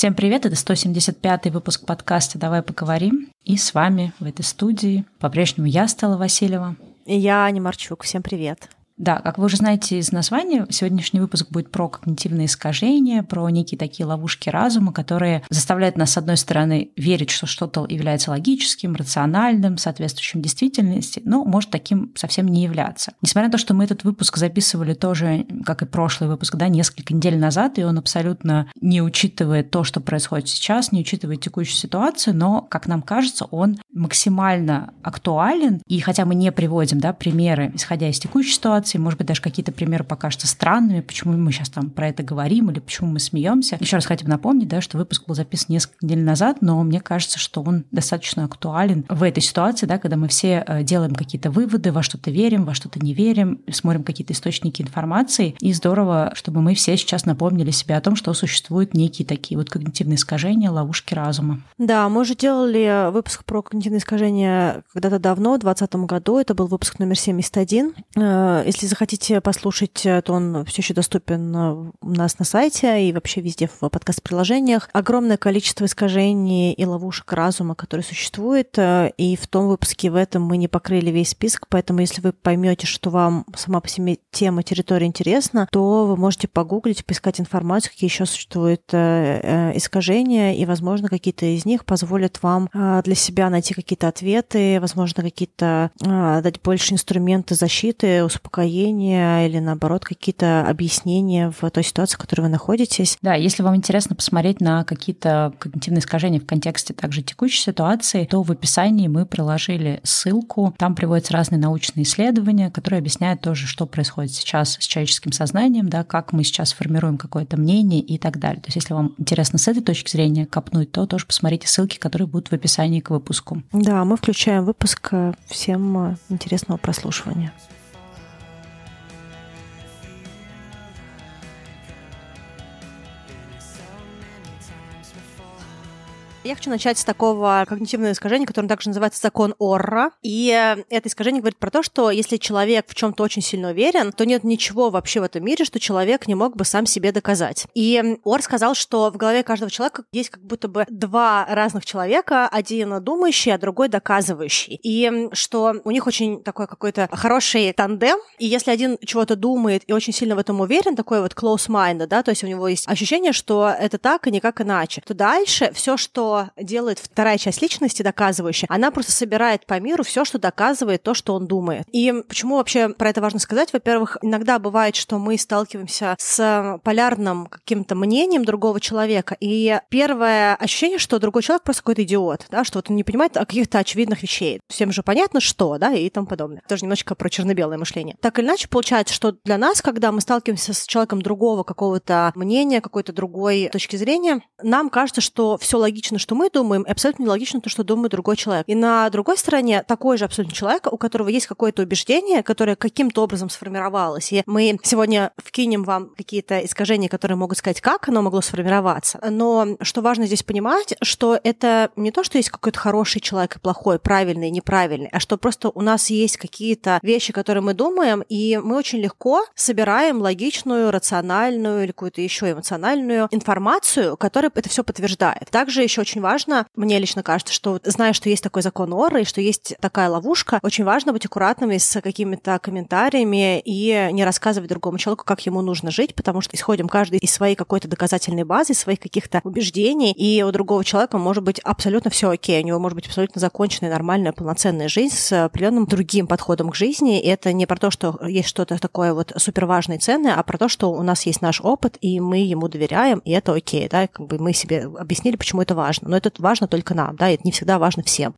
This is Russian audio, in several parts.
Всем привет, это 175-й выпуск подкаста «Давай поговорим». И с вами в этой студии по-прежнему я, Стала Васильева. И я, Аня Марчук. Всем привет. Да, как вы уже знаете из названия, сегодняшний выпуск будет про когнитивные искажения, про некие такие ловушки разума, которые заставляют нас, с одной стороны, верить, что что-то является логическим, рациональным, соответствующим действительности, но может таким совсем не являться. Несмотря на то, что мы этот выпуск записывали тоже, как и прошлый выпуск, да, несколько недель назад, и он абсолютно не учитывает то, что происходит сейчас, не учитывает текущую ситуацию, но, как нам кажется, он максимально актуален. И хотя мы не приводим да, примеры, исходя из текущей ситуации, ситуации, может быть, даже какие-то примеры покажутся странными, почему мы сейчас там про это говорим или почему мы смеемся. Еще раз хотим напомнить, да, что выпуск был записан несколько недель назад, но мне кажется, что он достаточно актуален в этой ситуации, да, когда мы все э, делаем какие-то выводы, во что-то верим, во что-то не верим, смотрим какие-то источники информации. И здорово, чтобы мы все сейчас напомнили себе о том, что существуют некие такие вот когнитивные искажения, ловушки разума. Да, мы уже делали выпуск про когнитивные искажения когда-то давно, в 2020 году. Это был выпуск номер 71. Если захотите послушать, э, то он все еще доступен э, у нас на сайте и вообще везде в подкаст-приложениях. Огромное количество искажений и ловушек разума, которые существуют, э, и в том выпуске в этом мы не покрыли весь список, поэтому если вы поймете, что вам сама по себе тема территории интересна, то вы можете погуглить, поискать информацию, какие еще существуют искажения, и, возможно, какие-то из них позволят вам для себя найти какие-то ответы, возможно, какие-то дать больше инструменты защиты, успокоения успокоения или, наоборот, какие-то объяснения в той ситуации, в которой вы находитесь. Да, если вам интересно посмотреть на какие-то когнитивные искажения в контексте также текущей ситуации, то в описании мы приложили ссылку. Там приводятся разные научные исследования, которые объясняют тоже, что происходит сейчас с человеческим сознанием, да, как мы сейчас формируем какое-то мнение и так далее. То есть если вам интересно с этой точки зрения копнуть, то тоже посмотрите ссылки, которые будут в описании к выпуску. Да, мы включаем выпуск всем интересного прослушивания. Я хочу начать с такого когнитивного искажения, которое также называется закон Орра. И э, это искажение говорит про то, что если человек в чем-то очень сильно уверен, то нет ничего вообще в этом мире, что человек не мог бы сам себе доказать. И Ор сказал, что в голове каждого человека есть как будто бы два разных человека, один думающий, а другой доказывающий. И что у них очень такой какой-то хороший тандем, и если один чего-то думает и очень сильно в этом уверен, такой вот close mind, да, то есть у него есть ощущение, что это так и никак иначе, то дальше все, что делает вторая часть личности, доказывающая, она просто собирает по миру все, что доказывает то, что он думает. И почему вообще про это важно сказать? Во-первых, иногда бывает, что мы сталкиваемся с полярным каким-то мнением другого человека, и первое ощущение, что другой человек просто какой-то идиот, да, что вот он не понимает каких-то очевидных вещей. Всем же понятно, что, да, и тому подобное. Тоже немножечко про черно-белое мышление. Так или иначе, получается, что для нас, когда мы сталкиваемся с человеком другого какого-то мнения, какой-то другой точки зрения, нам кажется, что все логично, что мы думаем, и абсолютно нелогично то, что думает другой человек. И на другой стороне такой же абсолютно человек, у которого есть какое-то убеждение, которое каким-то образом сформировалось. И мы сегодня вкинем вам какие-то искажения, которые могут сказать, как оно могло сформироваться. Но что важно здесь понимать, что это не то, что есть какой-то хороший человек и плохой, правильный, неправильный, а что просто у нас есть какие-то вещи, которые мы думаем, и мы очень легко собираем логичную, рациональную или какую-то еще эмоциональную информацию, которая это все подтверждает. Также еще очень важно, мне лично кажется, что зная, что есть такой закон Орра и что есть такая ловушка, очень важно быть аккуратными с какими-то комментариями и не рассказывать другому человеку, как ему нужно жить, потому что исходим каждый из своей какой-то доказательной базы, своих каких-то убеждений, и у другого человека может быть абсолютно все окей, у него может быть абсолютно законченная, нормальная, полноценная жизнь с определенным другим подходом к жизни, и это не про то, что есть что-то такое вот супер важное и ценное, а про то, что у нас есть наш опыт, и мы ему доверяем, и это окей, да, как бы мы себе объяснили, почему это важно важно. Но это важно только нам, да, это не всегда важно всем.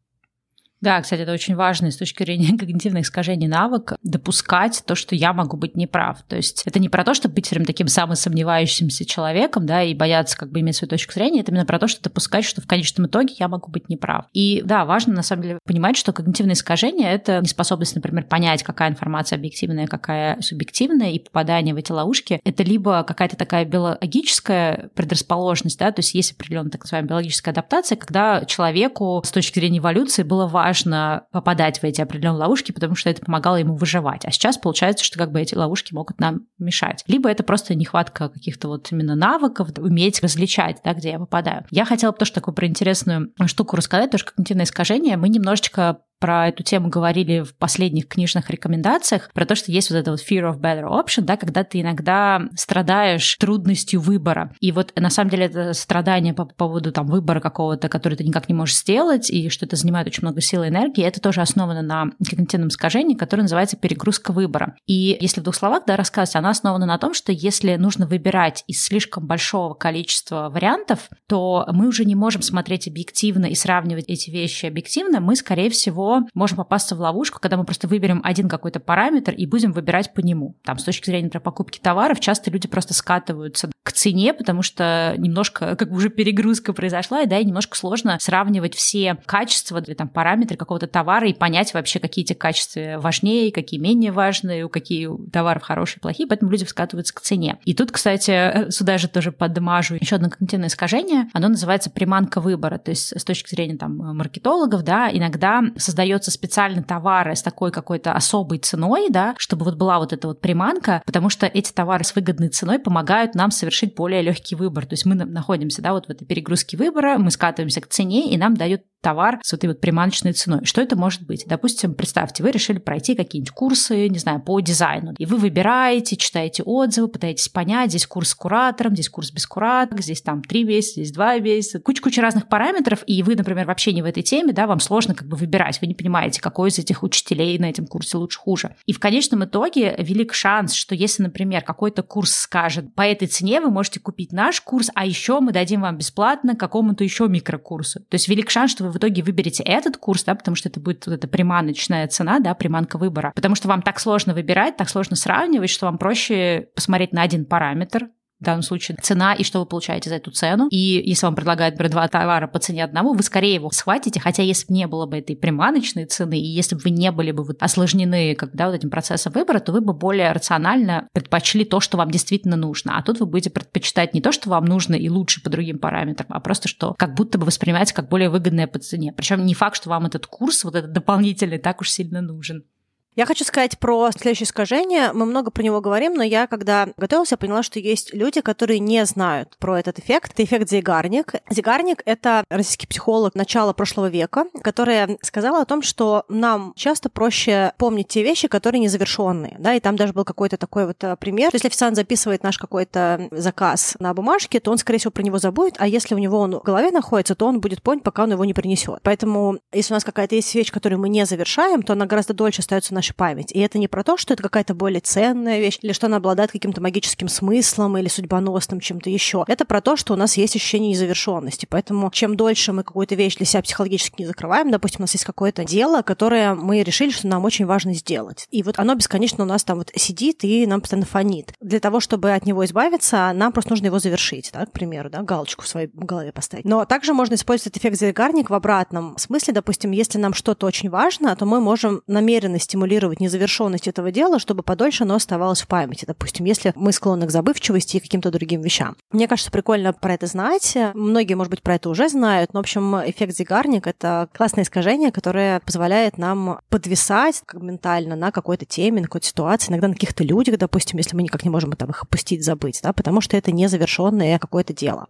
Да, кстати, это очень важно с точки зрения когнитивных искажений навык допускать то, что я могу быть неправ. То есть это не про то, чтобы быть время таким самым сомневающимся человеком, да, и бояться как бы иметь свою точку зрения, это именно про то, что допускать, что в конечном итоге я могу быть неправ. И да, важно на самом деле понимать, что когнитивные искажения — это неспособность, например, понять, какая информация объективная, какая субъективная, и попадание в эти ловушки — это либо какая-то такая биологическая предрасположенность, да, то есть есть определенная так называемая биологическая адаптация, когда человеку с точки зрения эволюции было важно важно попадать в эти определенные ловушки, потому что это помогало ему выживать. А сейчас получается, что как бы эти ловушки могут нам мешать. Либо это просто нехватка каких-то вот именно навыков, уметь различать, да, где я попадаю. Я хотела бы тоже такую про интересную штуку рассказать, тоже когнитивное искажение. Мы немножечко про эту тему говорили в последних книжных рекомендациях, про то, что есть вот это вот fear of better option, да, когда ты иногда страдаешь трудностью выбора. И вот на самом деле это страдание по поводу там выбора какого-то, который ты никак не можешь сделать, и что это занимает очень много сил и энергии, это тоже основано на когнитивном искажении, которое называется перегрузка выбора. И если в двух словах да, рассказать, она основана на том, что если нужно выбирать из слишком большого количества вариантов, то мы уже не можем смотреть объективно и сравнивать эти вещи объективно, мы, скорее всего, можем попасться в ловушку, когда мы просто выберем один какой-то параметр и будем выбирать по нему. Там, с точки зрения, например, покупки товаров, часто люди просто скатываются к цене, потому что немножко, как бы уже перегрузка произошла, и да, и немножко сложно сравнивать все качества или там параметры какого-то товара и понять вообще, какие эти качества важнее, какие менее важные, у какие товаров хорошие, плохие, поэтому люди скатываются к цене. И тут, кстати, сюда же тоже подмажу еще одно когнитивное искажение, оно называется приманка выбора, то есть с точки зрения там маркетологов, да, иногда создать создается специально товары с такой какой-то особой ценой, да, чтобы вот была вот эта вот приманка, потому что эти товары с выгодной ценой помогают нам совершить более легкий выбор. То есть мы находимся, да, вот в этой перегрузке выбора, мы скатываемся к цене, и нам дают товар с этой вот приманочной ценой. Что это может быть? Допустим, представьте, вы решили пройти какие-нибудь курсы, не знаю, по дизайну, и вы выбираете, читаете отзывы, пытаетесь понять, здесь курс с куратором, здесь курс без куратора, здесь там три месяца, здесь два месяца, куча-куча разных параметров, и вы, например, вообще не в этой теме, да, вам сложно как бы выбирать, вы не понимаете, какой из этих учителей на этом курсе лучше, хуже. И в конечном итоге велик шанс, что если, например, какой-то курс скажет, по этой цене вы можете купить наш курс, а еще мы дадим вам бесплатно какому-то еще микрокурсу. То есть велик шанс, что вы в итоге выберете этот курс, да, потому что это будет вот эта приманочная цена, да, приманка выбора. Потому что вам так сложно выбирать, так сложно сравнивать, что вам проще посмотреть на один параметр, в данном случае цена и что вы получаете за эту цену. И если вам предлагают, например, два товара по цене одного, вы скорее его схватите, хотя если бы не было бы этой приманочной цены, и если бы вы не были бы вот осложнены когда вот этим процессом выбора, то вы бы более рационально предпочли то, что вам действительно нужно. А тут вы будете предпочитать не то, что вам нужно и лучше по другим параметрам, а просто что как будто бы воспринимаете как более выгодное по цене. Причем не факт, что вам этот курс, вот этот дополнительный, так уж сильно нужен. Я хочу сказать про следующее искажение. Мы много про него говорим, но я, когда готовилась, я поняла, что есть люди, которые не знают про этот эффект. Это эффект Зейгарник. Зейгарник — это российский психолог начала прошлого века, которая сказала о том, что нам часто проще помнить те вещи, которые незавершенные. Да, и там даже был какой-то такой вот э, пример. Если официант записывает наш какой-то заказ на бумажке, то он, скорее всего, про него забудет, а если у него он в голове находится, то он будет помнить, пока он его не принесет. Поэтому, если у нас какая-то есть вещь, которую мы не завершаем, то она гораздо дольше остается наша память. И это не про то, что это какая-то более ценная вещь, или что она обладает каким-то магическим смыслом или судьбоносным чем-то еще. Это про то, что у нас есть ощущение незавершенности. Поэтому чем дольше мы какую-то вещь для себя психологически не закрываем, допустим, у нас есть какое-то дело, которое мы решили, что нам очень важно сделать. И вот оно бесконечно у нас там вот сидит и нам постоянно фонит. Для того, чтобы от него избавиться, нам просто нужно его завершить, да, к примеру, да, галочку в своей голове поставить. Но также можно использовать эффект Зейгарник в обратном смысле. Допустим, если нам что-то очень важно, то мы можем намеренно стимулировать не незавершенность этого дела, чтобы подольше оно оставалось в памяти. Допустим, если мы склонны к забывчивости и каким-то другим вещам. Мне кажется, прикольно про это знать. Многие, может быть, про это уже знают, но, в общем, эффект Зигарник — это классное искажение, которое позволяет нам подвисать ментально на какой-то теме, на какой-то ситуации, иногда на каких-то людях, допустим, если мы никак не можем там их опустить, забыть, да, потому что это незавершенное какое-то дело.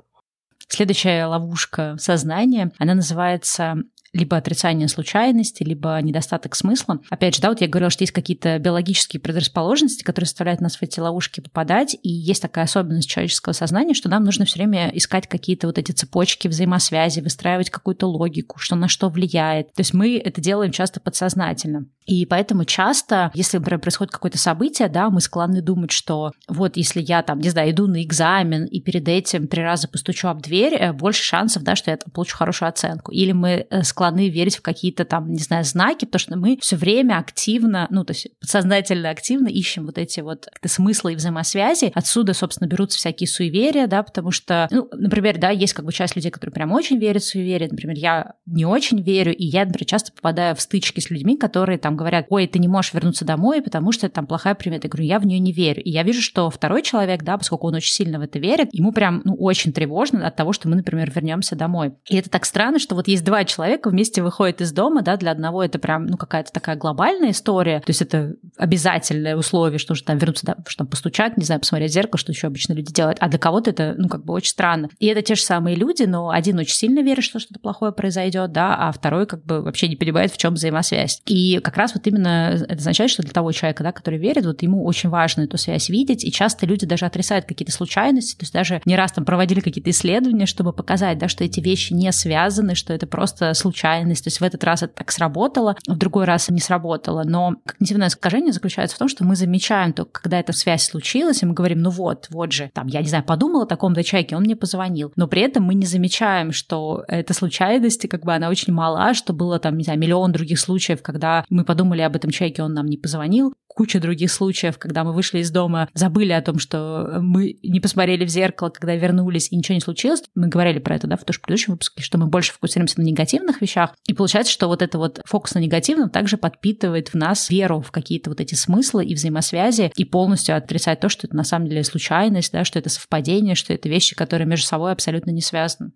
Следующая ловушка сознания, она называется либо отрицание случайности, либо недостаток смысла. Опять же, да, вот я говорила, что есть какие-то биологические предрасположенности, которые заставляют нас в эти ловушки попадать, и есть такая особенность человеческого сознания, что нам нужно все время искать какие-то вот эти цепочки взаимосвязи, выстраивать какую-то логику, что на что влияет. То есть мы это делаем часто подсознательно. И поэтому часто, если, например, происходит какое-то событие, да, мы склонны думать, что вот если я там, не знаю, иду на экзамен и перед этим три раза постучу об дверь, э, больше шансов, да, что я получу хорошую оценку. Или мы э, склонны верить в какие-то там, не знаю, знаки, потому что мы все время активно, ну, то есть подсознательно активно ищем вот эти вот смыслы и взаимосвязи. Отсюда, собственно, берутся всякие суеверия, да, потому что, ну, например, да, есть как бы часть людей, которые прям очень верят в суеверия. Например, я не очень верю, и я, например, часто попадаю в стычки с людьми, которые там говорят, ой, ты не можешь вернуться домой, потому что это там плохая примета. Я говорю, я в нее не верю. И я вижу, что второй человек, да, поскольку он очень сильно в это верит, ему прям, ну, очень тревожно от того, что мы, например, вернемся домой. И это так странно, что вот есть два человека вместе выходят из дома, да, для одного это прям, ну, какая-то такая глобальная история, то есть это обязательное условие, что нужно там вернуться, да, что там постучать, не знаю, посмотреть в зеркало, что еще обычно люди делают, а для кого-то это, ну, как бы очень странно. И это те же самые люди, но один очень сильно верит, что что-то плохое произойдет, да, а второй как бы вообще не понимает, в чем взаимосвязь. И как раз вот именно это означает, что для того человека, да, который верит, вот ему очень важно эту связь видеть, и часто люди даже отрицают какие-то случайности, то есть даже не раз там проводили какие-то исследования, чтобы показать, да, что эти вещи не связаны, что это просто случайность, то есть в этот раз это так сработало, в другой раз не сработало, но когнитивное искажение заключается в том, что мы замечаем только, когда эта связь случилась, и мы говорим, ну вот, вот же, там, я не знаю, подумала о таком-то человеке, он мне позвонил, но при этом мы не замечаем, что эта случайность, как бы она очень мала, что было там, не знаю, миллион других случаев, когда мы подумали об этом человеке, он нам не позвонил, куча других случаев, когда мы вышли из дома, забыли о том, что мы не посмотрели в зеркало, когда вернулись, и ничего не случилось. Мы говорили про это, да, в том предыдущем выпуске, что мы больше фокусируемся на негативных вещах. И получается, что вот это вот фокус на негативном также подпитывает в нас веру в какие-то вот эти смыслы и взаимосвязи, и полностью отрицать то, что это на самом деле случайность, да, что это совпадение, что это вещи, которые между собой абсолютно не связаны.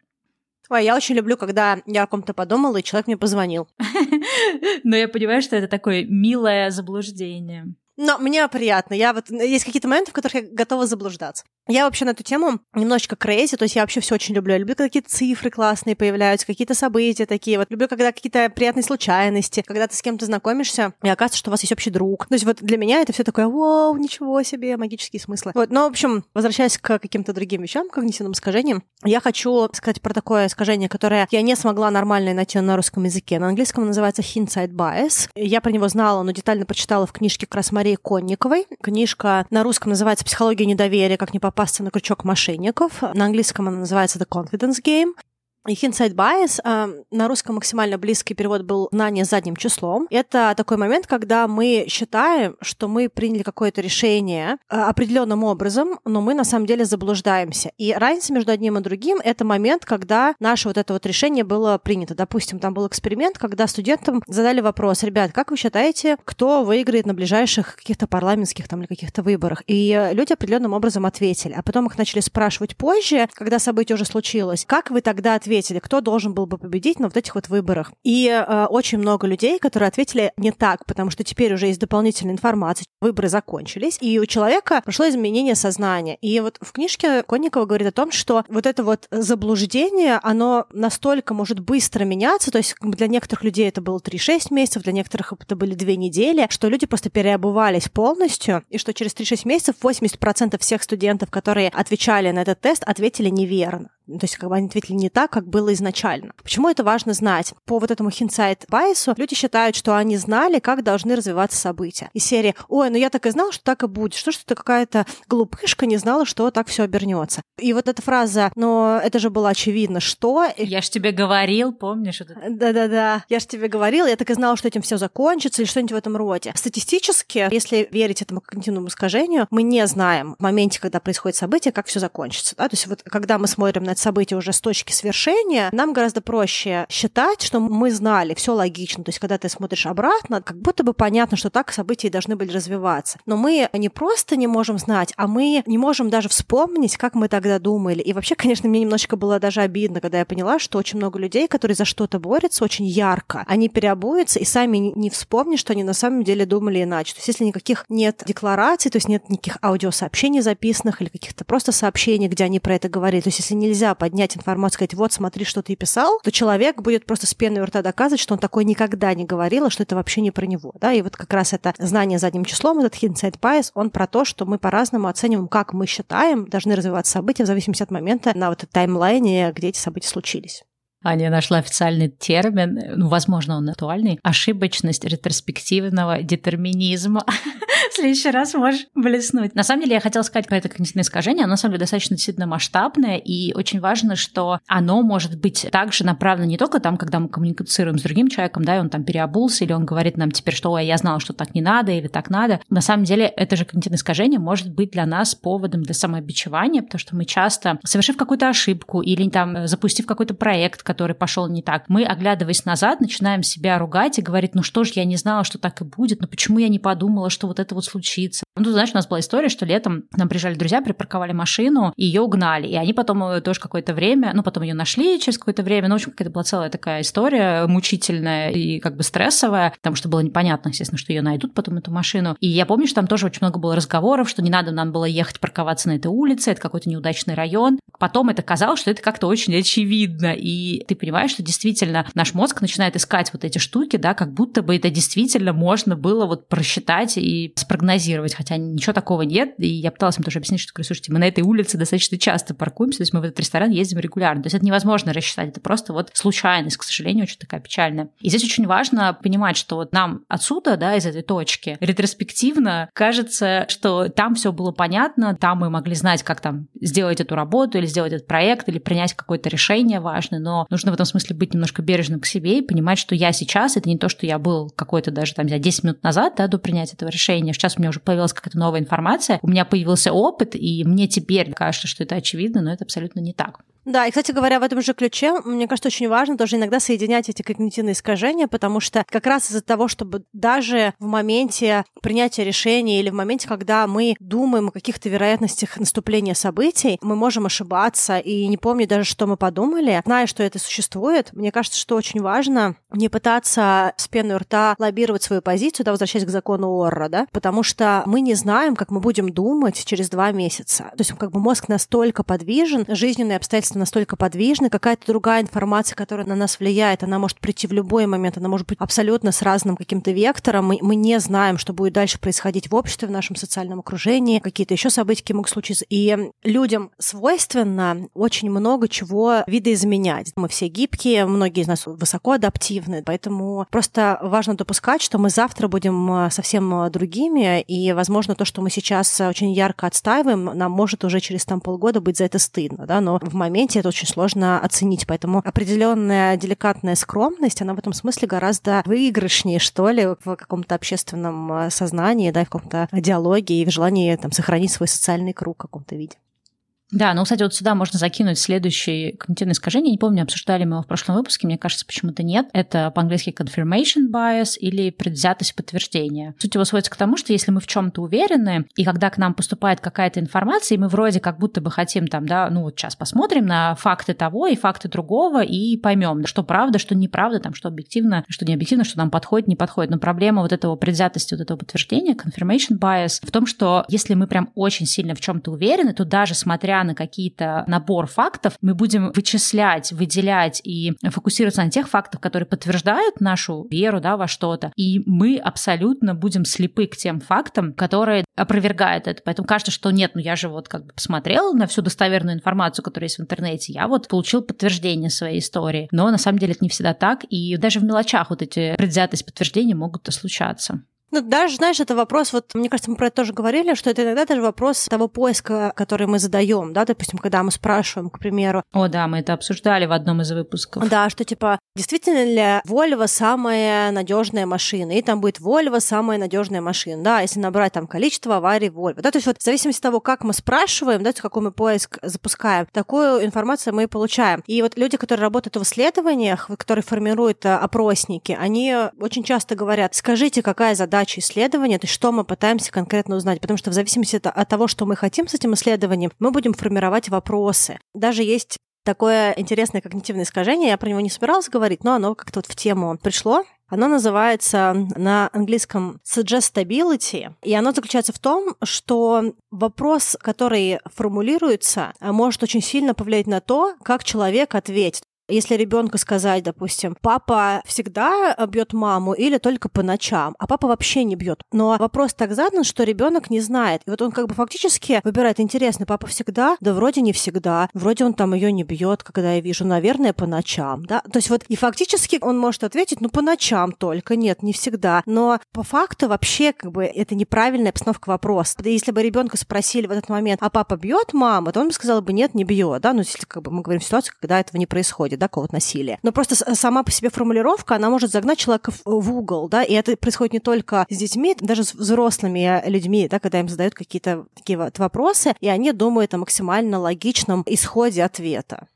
Ой, я очень люблю, когда я о ком-то подумала, и человек мне позвонил. Но я понимаю, что это такое милое заблуждение. Но мне приятно. Я вот есть какие-то моменты, в которых я готова заблуждаться. Я вообще на эту тему немножечко крейзи, то есть я вообще все очень люблю. Я люблю, когда какие-то цифры классные появляются, какие-то события такие. Вот люблю, когда какие-то приятные случайности, когда ты с кем-то знакомишься, и оказывается, что у вас есть общий друг. То есть вот для меня это все такое, вау, ничего себе, магические смыслы. Вот, но, в общем, возвращаясь к каким-то другим вещам, когнитивным искажениям, я хочу сказать про такое искажение, которое я не смогла нормально найти на русском языке. На английском называется hindsight bias. Я про него знала, но детально прочитала в книжке как Конниковой. Книжка на русском называется «Психология недоверия. Как не попасться на крючок мошенников». На английском она называется «The Confidence Game». Hindsight bias, э, на русском максимально близкий перевод был «знание задним числом». Это такой момент, когда мы считаем, что мы приняли какое-то решение э, определенным образом, но мы на самом деле заблуждаемся. И разница между одним и другим — это момент, когда наше вот это вот решение было принято. Допустим, там был эксперимент, когда студентам задали вопрос, ребят, как вы считаете, кто выиграет на ближайших каких-то парламентских там или каких-то выборах? И люди определенным образом ответили. А потом их начали спрашивать позже, когда событие уже случилось, как вы тогда ответили? Ответили, кто должен был бы победить на вот этих вот выборах. И э, очень много людей, которые ответили не так, потому что теперь уже есть дополнительная информация, выборы закончились, и у человека прошло изменение сознания. И вот в книжке Конникова говорит о том, что вот это вот заблуждение, оно настолько может быстро меняться, то есть для некоторых людей это было 3-6 месяцев, для некоторых это были 2 недели, что люди просто переобувались полностью, и что через 3-6 месяцев 80% всех студентов, которые отвечали на этот тест, ответили неверно. То есть как бы они ответили не так, как было изначально. Почему это важно знать? По вот этому хинсайт байсу люди считают, что они знали, как должны развиваться события. Из серии «Ой, ну я так и знал, что так и будет. Что ж ты какая-то глупышка не знала, что так все обернется?» И вот эта фраза «Но это же было очевидно, что...» Я ж тебе говорил, помнишь? Это... Да-да-да. Я ж тебе говорил, я так и знала, что этим все закончится или что-нибудь в этом роде. Статистически, если верить этому когнитивному искажению, мы не знаем в моменте, когда происходит событие, как все закончится. Да? То есть вот когда мы смотрим на это событие уже с точки свершения, нам гораздо проще считать, что мы знали, все логично. То есть, когда ты смотришь обратно, как будто бы понятно, что так события должны были развиваться. Но мы не просто не можем знать, а мы не можем даже вспомнить, как мы тогда думали. И вообще, конечно, мне немножечко было даже обидно, когда я поняла, что очень много людей, которые за что-то борются очень ярко, они переобуются и сами не вспомнят, что они на самом деле думали иначе. То есть, если никаких нет деклараций, то есть нет никаких аудиосообщений записанных или каких-то просто сообщений, где они про это говорили, то есть, если нельзя нельзя поднять информацию, сказать, вот, смотри, что ты писал, то человек будет просто с пеной у рта доказывать, что он такой никогда не говорил, и что это вообще не про него. Да? И вот как раз это знание задним числом, этот hindsight bias, он про то, что мы по-разному оцениваем, как мы считаем, должны развиваться события в зависимости от момента на вот таймлайне, где эти события случились. Аня нашла официальный термин, ну, возможно, он актуальный, ошибочность ретроспективного детерминизма. В следующий раз можешь блеснуть. На самом деле, я хотела сказать про это когнитивное искажение. Оно, на самом деле, достаточно действительно масштабное, и очень важно, что оно может быть также направлено не только там, когда мы коммуницируем с другим человеком, да, и он там переобулся, или он говорит нам теперь, что я знала, что так не надо, или так надо. На самом деле, это же когнитивное искажение может быть для нас поводом для самообичевания, потому что мы часто, совершив какую-то ошибку или там запустив какой-то проект, который пошел не так, мы, оглядываясь назад, начинаем себя ругать и говорить, ну что ж, я не знала, что так и будет, ну почему я не подумала, что вот это вот случится. Ну, знаешь, у нас была история, что летом нам приезжали друзья, припарковали машину, и ее угнали. И они потом э, тоже какое-то время, ну, потом ее нашли через какое-то время. Ну, в общем, какая-то была целая такая история мучительная и как бы стрессовая, потому что было непонятно, естественно, что ее найдут потом, эту машину. И я помню, что там тоже очень много было разговоров, что не надо нам было ехать парковаться на этой улице, это какой-то неудачный район. Потом это казалось, что это как-то очень очевидно. И ты понимаешь, что действительно наш мозг начинает искать вот эти штуки, да, как будто бы это действительно можно было вот просчитать и спрогнозировать, хотя ничего такого нет. И я пыталась им тоже объяснить, что, слушайте, мы на этой улице достаточно часто паркуемся, то есть мы в этот ресторан ездим регулярно. То есть это невозможно рассчитать, это просто вот случайность, к сожалению, очень такая печальная. И здесь очень важно понимать, что вот нам отсюда, да, из этой точки, ретроспективно кажется, что там все было понятно, там мы могли знать, как там сделать эту работу или сделать этот проект, или принять какое-то решение важное, но нужно в этом смысле быть немножко бережным к себе и понимать, что я сейчас, это не то, что я был какой-то даже там, 10 минут назад, да, до принятия этого решения. Сейчас у меня уже появилась какая-то новая информация, у меня появился опыт, и мне теперь кажется, что это очевидно, но это абсолютно не так. Да, и, кстати говоря, в этом же ключе, мне кажется, очень важно тоже иногда соединять эти когнитивные искажения, потому что как раз из-за того, чтобы даже в моменте принятия решения или в моменте, когда мы думаем о каких-то вероятностях наступления событий, мы можем ошибаться и не помнить даже, что мы подумали, зная, что это существует. Мне кажется, что очень важно не пытаться с пеной у рта лоббировать свою позицию, да, возвращаясь к закону Орра, да, потому что мы не знаем, как мы будем думать через два месяца. То есть как бы мозг настолько подвижен, жизненные обстоятельства пространство настолько подвижно, какая-то другая информация, которая на нас влияет, она может прийти в любой момент, она может быть абсолютно с разным каким-то вектором. Мы, мы не знаем, что будет дальше происходить в обществе, в нашем социальном окружении, какие-то еще события могут случиться. И людям свойственно очень много чего видоизменять. Мы все гибкие, многие из нас высоко адаптивны, поэтому просто важно допускать, что мы завтра будем э, совсем э, другими, и, возможно, то, что мы сейчас очень ярко отстаиваем, нам может уже через там полгода быть за это стыдно, да, но в моменте моменте это очень сложно оценить. Поэтому определенная деликатная скромность, она в этом смысле гораздо выигрышнее, что ли, в каком-то общественном э, сознании, да, в каком-то диалоге и в желании там, сохранить свой социальный круг в каком-то виде. Да, ну, кстати, вот сюда можно закинуть следующее когнитивное искажение. Не помню, обсуждали мы его в прошлом выпуске, мне кажется, почему-то нет. Это по-английски confirmation bias или предвзятость подтверждения. Суть его сводится к тому, что если мы в чем то уверены, и когда к нам поступает какая-то информация, и мы вроде как будто бы хотим там, да, ну вот сейчас посмотрим на факты того и факты другого и поймем, что правда, что неправда, там, что объективно, что не объективно, что нам подходит, не подходит. Но проблема вот этого предвзятости, вот этого подтверждения, confirmation bias, в том, что если мы прям очень сильно в чем-то уверены, то даже смотря несмотря на какие-то набор фактов, мы будем вычислять, выделять и фокусироваться на тех фактах, которые подтверждают нашу веру да, во что-то. И мы абсолютно будем слепы к тем фактам, которые опровергают это. Поэтому кажется, что нет, ну я же вот как бы посмотрела на всю достоверную информацию, которая есть в интернете, я вот получил подтверждение своей истории. Но на самом деле это не всегда так, и даже в мелочах вот эти предвзятость подтверждения могут случаться. Ну, даже, знаешь, это вопрос, вот, мне кажется, мы про это тоже говорили, что это иногда даже вопрос того поиска, который мы задаем, да, допустим, когда мы спрашиваем, к примеру. О, да, мы это обсуждали в одном из выпусков. Да, что типа, действительно ли Volvo самая надежная машина, и там будет Volvo самая надежная машина, да, если набрать там количество аварий Volvo. Да, то есть вот в зависимости от того, как мы спрашиваем, да, какой мы поиск запускаем, такую информацию мы и получаем. И вот люди, которые работают в исследованиях, которые формируют э, опросники, они очень часто говорят, скажите, какая задача задача исследования, то есть что мы пытаемся конкретно узнать, потому что в зависимости от того, что мы хотим с этим исследованием, мы будем формировать вопросы. Даже есть такое интересное когнитивное искажение, я про него не собиралась говорить, но оно как-то вот в тему пришло. Оно называется на английском suggestibility, и оно заключается в том, что вопрос, который формулируется, может очень сильно повлиять на то, как человек ответит. Если ребенку сказать, допустим, папа всегда бьет маму или только по ночам, а папа вообще не бьет. Но вопрос так задан, что ребенок не знает. И вот он как бы фактически выбирает, интересно, папа всегда? Да вроде не всегда. Вроде он там ее не бьет, когда я вижу, наверное, по ночам. Да? То есть вот и фактически он может ответить, ну по ночам только, нет, не всегда. Но по факту вообще как бы это неправильная обстановка вопроса. Если бы ребенка спросили в этот момент, а папа бьет маму, то он бы сказал бы, нет, не бьет. Да? Ну, если как бы мы говорим в ситуации, когда этого не происходит происходит, да, какого-то насилия. Но просто сама по себе формулировка, она может загнать человека в угол, да, и это происходит не только с детьми, даже с взрослыми людьми, да, когда им задают какие-то такие вот вопросы, и они думают о максимально логичном исходе ответа.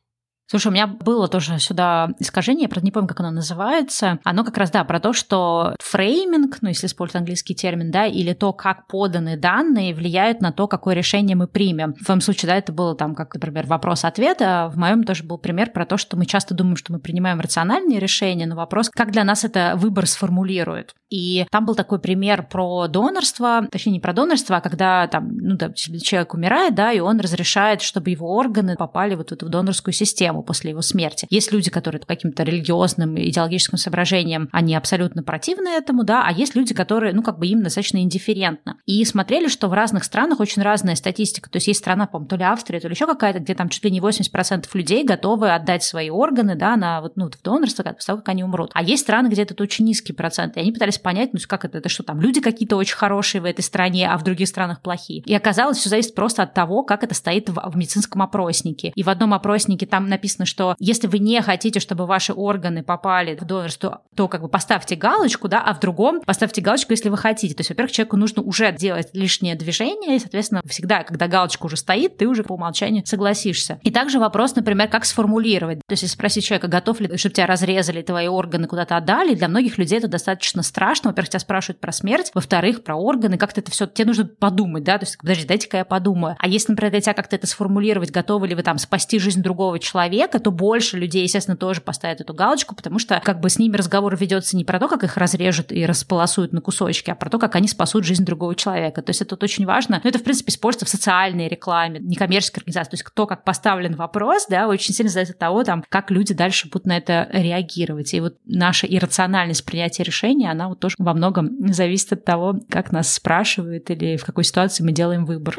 Слушай, у меня было тоже сюда искажение, я правда не помню, как оно называется. Оно как раз, да, про то, что фрейминг, ну, если использовать английский термин, да, или то, как поданы данные, влияют на то, какое решение мы примем. В твоем случае, да, это было там, как, например, вопрос-ответ, а в моем тоже был пример про то, что мы часто думаем, что мы принимаем рациональные решения, но вопрос, как для нас это выбор сформулирует. И там был такой пример про донорство, точнее, не про донорство, а когда там, ну, да, человек умирает, да, и он разрешает, чтобы его органы попали вот в эту донорскую систему ему после его смерти. Есть люди, которые по каким-то религиозным, идеологическим соображениям, они абсолютно противны этому, да, а есть люди, которые, ну, как бы им достаточно индифферентно. И смотрели, что в разных странах очень разная статистика. То есть есть страна, по-моему, то ли Австрия, то ли еще какая-то, где там чуть ли не 80% людей готовы отдать свои органы, да, на вот, ну, в донорство после того, как они умрут. А есть страны, где это очень низкий процент. И они пытались понять, ну, как это, это что там, люди какие-то очень хорошие в этой стране, а в других странах плохие. И оказалось, все зависит просто от того, как это стоит в, в медицинском опроснике. И в одном опроснике там написано написано, что если вы не хотите, чтобы ваши органы попали в донорство, то как бы поставьте галочку, да, а в другом поставьте галочку, если вы хотите. То есть, во-первых, человеку нужно уже делать лишнее движение, и, соответственно, всегда, когда галочка уже стоит, ты уже по умолчанию согласишься. И также вопрос, например, как сформулировать. То есть, если спросить человека, готов ли, чтобы тебя разрезали, твои органы куда-то отдали, для многих людей это достаточно страшно. Во-первых, тебя спрашивают про смерть, во-вторых, про органы, как-то это все, тебе нужно подумать, да, то есть, подожди, дайте-ка я подумаю. А если, например, для тебя как-то это сформулировать, готовы ли вы там спасти жизнь другого человека, человека, то больше людей, естественно, тоже поставят эту галочку, потому что как бы с ними разговор ведется не про то, как их разрежут и располосуют на кусочки, а про то, как они спасут жизнь другого человека. То есть это очень важно. Но это, в принципе, используется в социальной рекламе, некоммерческой организации. То есть кто как поставлен вопрос, да, очень сильно зависит от того, там, как люди дальше будут на это реагировать. И вот наша иррациональность принятия решения, она вот тоже во многом зависит от того, как нас спрашивают или в какой ситуации мы делаем выбор.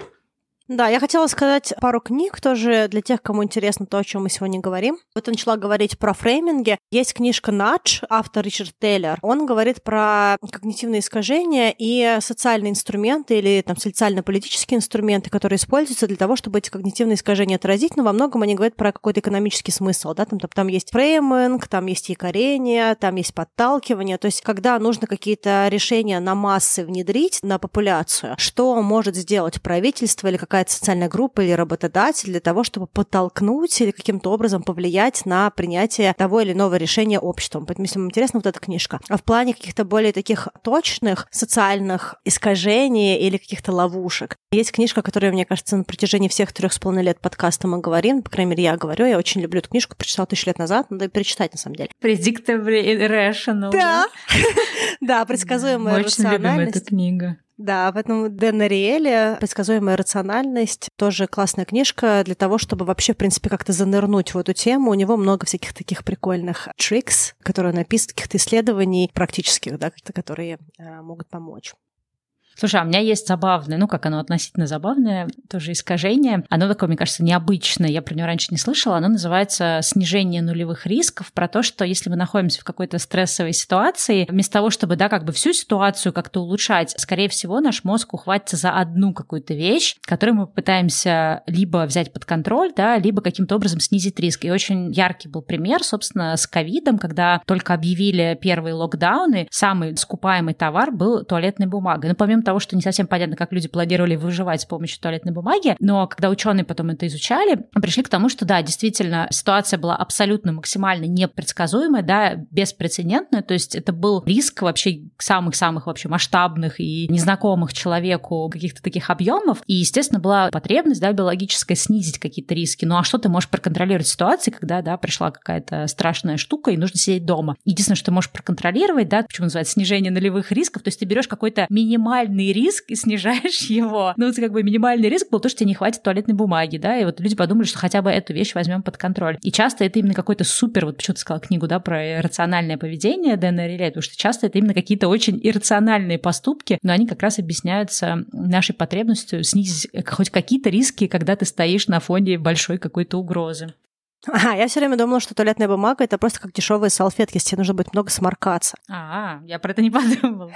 Да, я хотела сказать пару книг тоже для тех, кому интересно то, о чем мы сегодня говорим. Вот я начала говорить про фрейминги. Есть книжка «Надж», автор Ричард Тейлор. Он говорит про когнитивные искажения и социальные инструменты или там социально-политические инструменты, которые используются для того, чтобы эти когнитивные искажения отразить. Но во многом они говорят про какой-то экономический смысл. Да? Там, там, там есть фрейминг, там есть якорение, там есть подталкивание. То есть когда нужно какие-то решения на массы внедрить, на популяцию, что может сделать правительство или какая какая-то социальная группа или работодатель для того, чтобы подтолкнуть или каким-то образом повлиять на принятие того или иного решения обществом. Поэтому, если вам интересна вот эта книжка. А в плане каких-то более таких точных социальных искажений или каких-то ловушек, есть книжка, которая, мне кажется, на протяжении всех трех с половиной лет подкаста мы говорим, по крайней мере, я говорю, я очень люблю эту книжку, прочитала тысячу лет назад, надо перечитать, на самом деле. Predictable Irrational. Да, да, предсказуемая Мы очень любим эту книгу. Да, поэтому Дэн Ариэля «Предсказуемая рациональность» тоже классная книжка для того, чтобы вообще, в принципе, как-то занырнуть в эту тему. У него много всяких таких прикольных трикс, которые написаны, каких-то исследований практических, да, которые э, могут помочь. Слушай, а у меня есть забавное, ну как оно относительно забавное, тоже искажение. Оно такое, мне кажется, необычное. Я про него раньше не слышала. Оно называется снижение нулевых рисков. Про то, что если мы находимся в какой-то стрессовой ситуации, вместо того, чтобы, да, как бы всю ситуацию как-то улучшать, скорее всего, наш мозг ухватится за одну какую-то вещь, которую мы пытаемся либо взять под контроль, да, либо каким-то образом снизить риск. И очень яркий был пример, собственно, с ковидом, когда только объявили первые локдауны, самый скупаемый товар был туалетная бумага. Но помимо того, что не совсем понятно, как люди планировали выживать с помощью туалетной бумаги, но когда ученые потом это изучали, пришли к тому, что да, действительно, ситуация была абсолютно максимально непредсказуемая, да, беспрецедентная, то есть это был риск вообще самых-самых вообще масштабных и незнакомых человеку каких-то таких объемов, и, естественно, была потребность, да, биологическая снизить какие-то риски. Ну а что ты можешь проконтролировать ситуации, когда, да, пришла какая-то страшная штука, и нужно сидеть дома? Единственное, что ты можешь проконтролировать, да, почему называется снижение нулевых рисков, то есть ты берешь какой-то минимальный минимальный риск и снижаешь его. Ну, это как бы минимальный риск был то, что тебе не хватит туалетной бумаги, да, и вот люди подумали, что хотя бы эту вещь возьмем под контроль. И часто это именно какой-то супер, вот почему ты сказала книгу, да, про рациональное поведение Дэна Реле, потому что часто это именно какие-то очень иррациональные поступки, но они как раз объясняются нашей потребностью снизить хоть какие-то риски, когда ты стоишь на фоне большой какой-то угрозы. А, я все время думала, что туалетная бумага это просто как дешевые салфетки, если тебе нужно будет много сморкаться. А, я про это не подумала.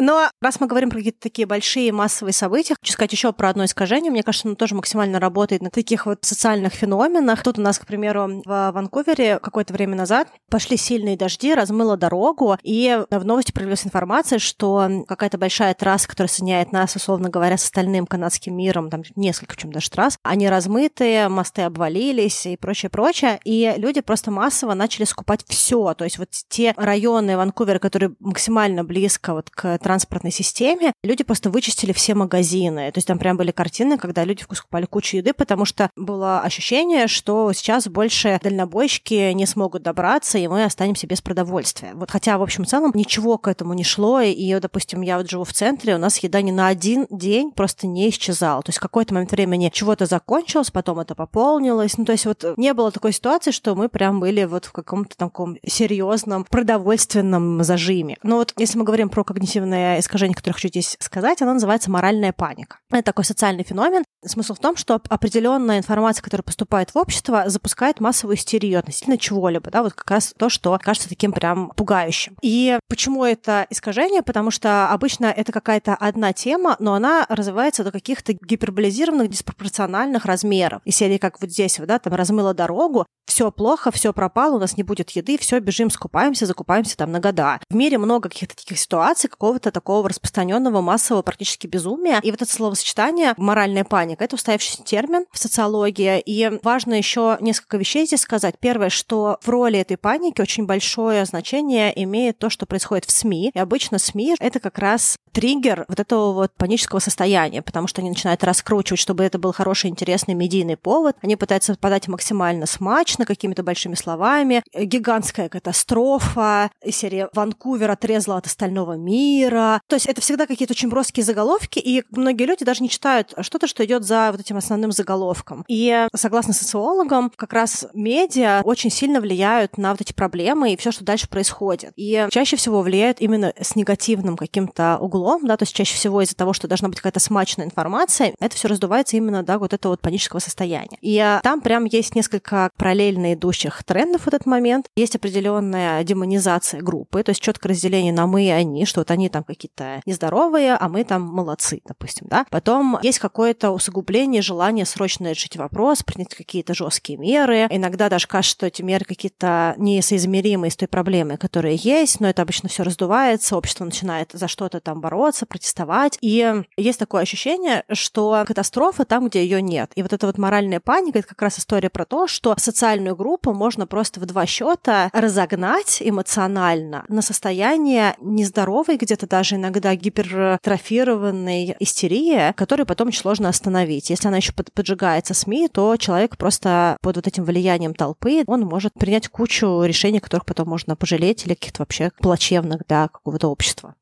Но раз мы говорим про какие-то такие большие массовые события, хочу сказать еще про одно искажение. Мне кажется, оно тоже максимально работает на таких вот социальных феноменах. Тут у нас, к примеру, в Ванкувере какое-то время назад пошли сильные дожди, размыло дорогу, и в новости появилась информация, что какая-то большая трасса, которая соединяет нас, условно говоря, с остальным канадским миром, там несколько, чем даже трасс, они размытые, мосты обвалились и прочее прочее, прочее. И люди просто массово начали скупать все. То есть вот те районы Ванкувера, которые максимально близко вот к транспортной системе, люди просто вычистили все магазины. То есть там прям были картины, когда люди скупали кучу еды, потому что было ощущение, что сейчас больше дальнобойщики не смогут добраться, и мы останемся без продовольствия. Вот хотя, в общем, целом ничего к этому не шло, и, допустим, я вот живу в центре, у нас еда ни на один день просто не исчезала. То есть в какой-то момент времени чего-то закончилось, потом это пополнилось. Ну, то есть вот не было такой ситуации, что мы прям были вот в каком-то таком серьезном продовольственном зажиме. Но вот если мы говорим про когнитивное искажение, которое хочу здесь сказать, оно называется моральная паника. Это такой социальный феномен. Смысл в том, что определенная информация, которая поступает в общество, запускает массовую истерию относительно чего-либо. Да, вот как раз то, что кажется таким прям пугающим. И почему это искажение? Потому что обычно это какая-то одна тема, но она развивается до каких-то гиперболизированных, диспропорциональных размеров. И серии, как вот здесь, да, там размыла дорогу, все плохо, все пропало, у нас не будет еды, все, бежим, скупаемся, закупаемся там на года. В мире много каких-то таких ситуаций, какого-то такого распространенного массового практически безумия. И вот это словосочетание «моральная паника» — это устоявшийся термин в социологии. И важно еще несколько вещей здесь сказать. Первое, что в роли этой паники очень большое значение имеет то, что происходит в СМИ. И обычно СМИ — это как раз триггер вот этого вот панического состояния, потому что они начинают раскручивать, чтобы это был хороший, интересный медийный повод. Они пытаются подать максимально смачно, какими-то большими словами. Гигантская катастрофа, серия «Ванкувер отрезала от остального мира». То есть это всегда какие-то очень броские заголовки, и многие люди даже не читают что-то, что идет за вот этим основным заголовком. И согласно социологам, как раз медиа очень сильно влияют на вот эти проблемы и все, что дальше происходит. И чаще всего влияют именно с негативным каким-то углом, да, то есть чаще всего из-за того, что должна быть какая-то смачная информация, это все раздувается именно, да, вот этого вот панического состояния. И там прям есть несколько параллельно идущих трендов в этот момент. Есть определенная демонизация группы, то есть четкое разделение на мы и они, что вот они там какие-то нездоровые, а мы там молодцы, допустим, да. Потом есть какое-то усугубление, желание срочно решить вопрос, принять какие-то жесткие меры. Иногда даже кажется, что эти меры какие-то несоизмеримые с той проблемой, которая есть, но это обычно все раздувается, общество начинает за что-то там бороться, протестовать. И есть такое ощущение, что катастрофа там, где ее нет. И вот эта вот моральная паника, это как раз история про то, что социальную группу можно просто в два счета разогнать эмоционально на состояние нездоровой, где-то даже иногда гипертрофированной истерии, которую потом очень сложно остановить. Если она еще поджигается СМИ, то человек просто под вот этим влиянием толпы, он может принять кучу решений, которых потом можно пожалеть или каких-то вообще плачевных для какого-то общества.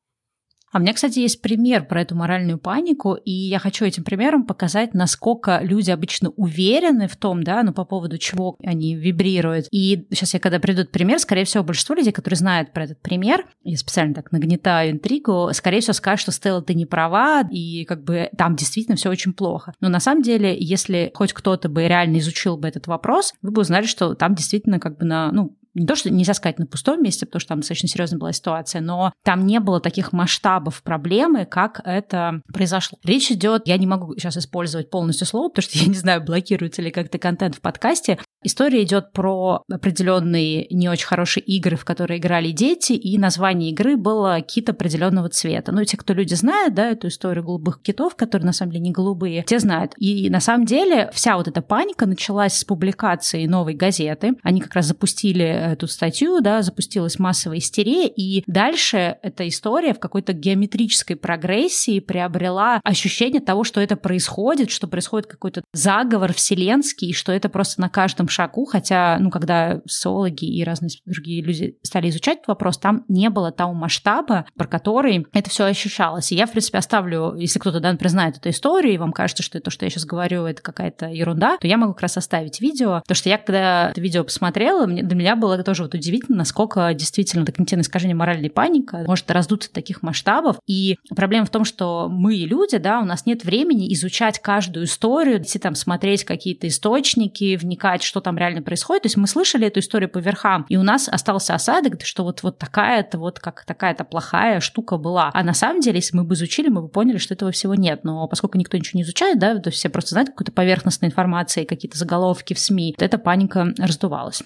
А у меня, кстати, есть пример про эту моральную панику, и я хочу этим примером показать, насколько люди обычно уверены в том, да, ну, по поводу чего они вибрируют. И сейчас я, когда придут пример, скорее всего, большинство людей, которые знают про этот пример, я специально так нагнетаю интригу, скорее всего, скажут, что Стелла, ты не права, и как бы там действительно все очень плохо. Но на самом деле, если хоть кто-то бы реально изучил бы этот вопрос, вы бы узнали, что там действительно как бы на, ну, не то, что нельзя сказать на пустом месте, потому что там достаточно серьезная была ситуация, но там не было таких масштабов проблемы, как это произошло. Речь идет, я не могу сейчас использовать полностью слово, потому что я не знаю, блокируется ли как-то контент в подкасте, История идет про определенные не очень хорошие игры, в которые играли дети, и название игры было кит определенного цвета. Ну, те, кто люди знают, да, эту историю голубых китов, которые на самом деле не голубые, те знают. И на самом деле вся вот эта паника началась с публикации новой газеты. Они как раз запустили эту статью, да, запустилась массовая истерия, и дальше эта история в какой-то геометрической прогрессии приобрела ощущение того, что это происходит, что происходит какой-то заговор вселенский, и что это просто на каждом шагу, хотя, ну, когда социологи и разные другие люди стали изучать этот вопрос, там не было того масштаба, про который это все ощущалось. И я, в принципе, оставлю, если кто-то, да, признает эту историю, и вам кажется, что то, что я сейчас говорю, это какая-то ерунда, то я могу как раз оставить видео, потому что я, когда это видео посмотрела, мне, для меня было тоже вот удивительно, насколько действительно когнитивное искажение моральной паника может раздуться таких масштабов. И проблема в том, что мы, люди, да, у нас нет времени изучать каждую историю, идти там смотреть какие-то источники, вникать, что там реально происходит. То есть мы слышали эту историю по верхам, и у нас остался осадок, что вот, вот такая-то вот как такая-то плохая штука была. А на самом деле, если мы бы изучили, мы бы поняли, что этого всего нет. Но поскольку никто ничего не изучает, да, то все просто знают какую-то поверхностную информацию, какие-то заголовки в СМИ, то эта паника раздувалась.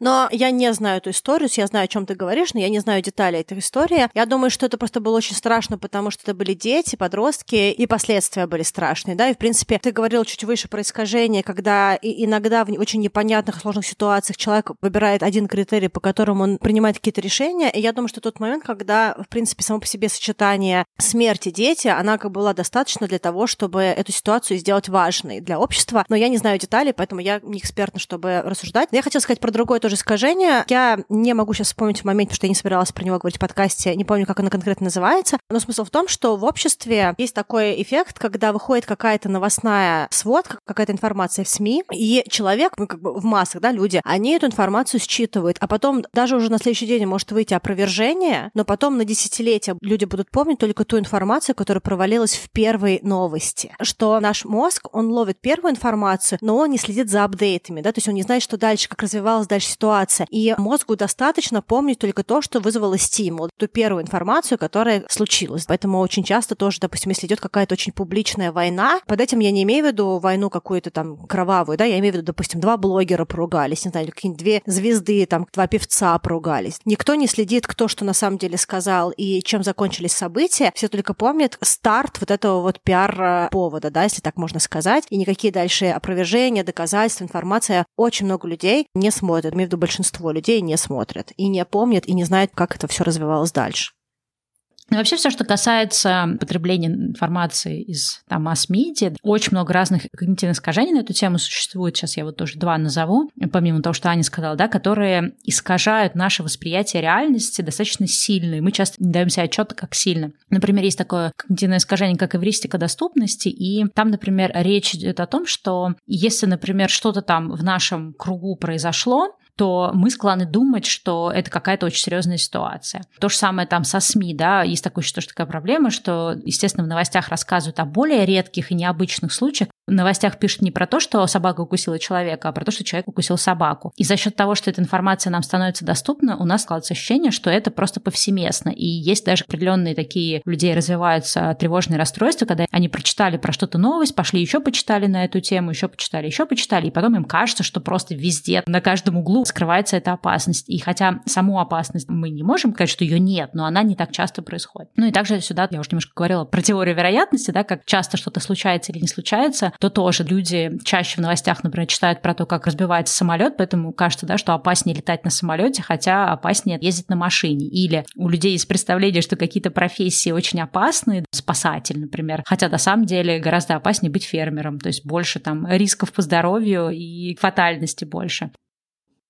Но я не знаю эту историю, я знаю, о чем ты говоришь, но я не знаю деталей этой истории. Я думаю, что это просто было очень страшно, потому что это были дети, подростки, и последствия были страшные, да, и, в принципе, ты говорил чуть выше про искажение, когда иногда в очень непонятных, сложных ситуациях человек выбирает один критерий, по которому он принимает какие-то решения, и я думаю, что тот момент, когда, в принципе, само по себе сочетание смерти дети, она как бы была достаточно для того, чтобы эту ситуацию сделать важной для общества, но я не знаю деталей, поэтому я не экспертна, чтобы рассуждать. Но я хотела сказать про другое тоже искажение. Я не могу сейчас вспомнить в моменте, потому что я не собиралась про него говорить в подкасте, не помню, как оно конкретно называется, но смысл в том, что в обществе есть такой эффект, когда выходит какая-то новостная сводка, какая-то информация в СМИ, и человек, ну, как бы в массах, да, люди, они эту информацию считывают, а потом даже уже на следующий день может выйти опровержение, но потом на десятилетия люди будут помнить только ту информацию, которая провалилась в первой новости. Что наш мозг, он ловит первую информацию, но он не следит за апдейтами, да, то есть он не знает, что дальше, как развивалась дальше ситуация. И мозгу достаточно помнить только то, что вызвало стимул, ту первую информацию, которая случилась. Поэтому очень часто тоже, допустим, если идет какая-то очень публичная война, под этим я не имею в виду войну какую-то там кровавую, да, я имею в виду, допустим, два блогера поругались, не знаю, какие-нибудь две звезды, там, два певца поругались. Никто не следит, кто что на самом деле сказал и чем закончились события. Все только помнят старт вот этого вот пиар-повода, да, если так можно сказать. И никакие дальше опровержения, доказательства, информация очень много людей не смотрят. В виду большинство людей не смотрят и не помнят и не знают, как это все развивалось дальше. Ну, вообще все, что касается потребления информации из там, масс-медиа, очень много разных когнитивных искажений на эту тему существует. Сейчас я вот тоже два назову, помимо того, что Аня сказала, да, которые искажают наше восприятие реальности достаточно сильно, и мы часто не даем себе отчета, как сильно. Например, есть такое когнитивное искажение, как эвристика доступности, и там, например, речь идет о том, что если, например, что-то там в нашем кругу произошло, то мы склонны думать, что это какая-то очень серьезная ситуация. То же самое там со СМИ, да, есть такое, что такая проблема, что, естественно, в новостях рассказывают о более редких и необычных случаях, в новостях пишут не про то, что собака укусила человека, а про то, что человек укусил собаку. И за счет того, что эта информация нам становится доступна, у нас складывается ощущение, что это просто повсеместно. И есть даже определенные такие у людей развиваются тревожные расстройства, когда они прочитали про что-то новость, пошли еще почитали на эту тему, еще почитали, еще почитали, и потом им кажется, что просто везде, на каждом углу скрывается эта опасность. И хотя саму опасность мы не можем сказать, что ее нет, но она не так часто происходит. Ну и также сюда, я уже немножко говорила про теорию вероятности, да, как часто что-то случается или не случается, то тоже люди чаще в новостях, например, читают про то, как разбивается самолет, поэтому кажется, да, что опаснее летать на самолете, хотя опаснее ездить на машине. Или у людей есть представление, что какие-то профессии очень опасны, спасатель, например, хотя на самом деле гораздо опаснее быть фермером, то есть больше там рисков по здоровью и фатальности больше.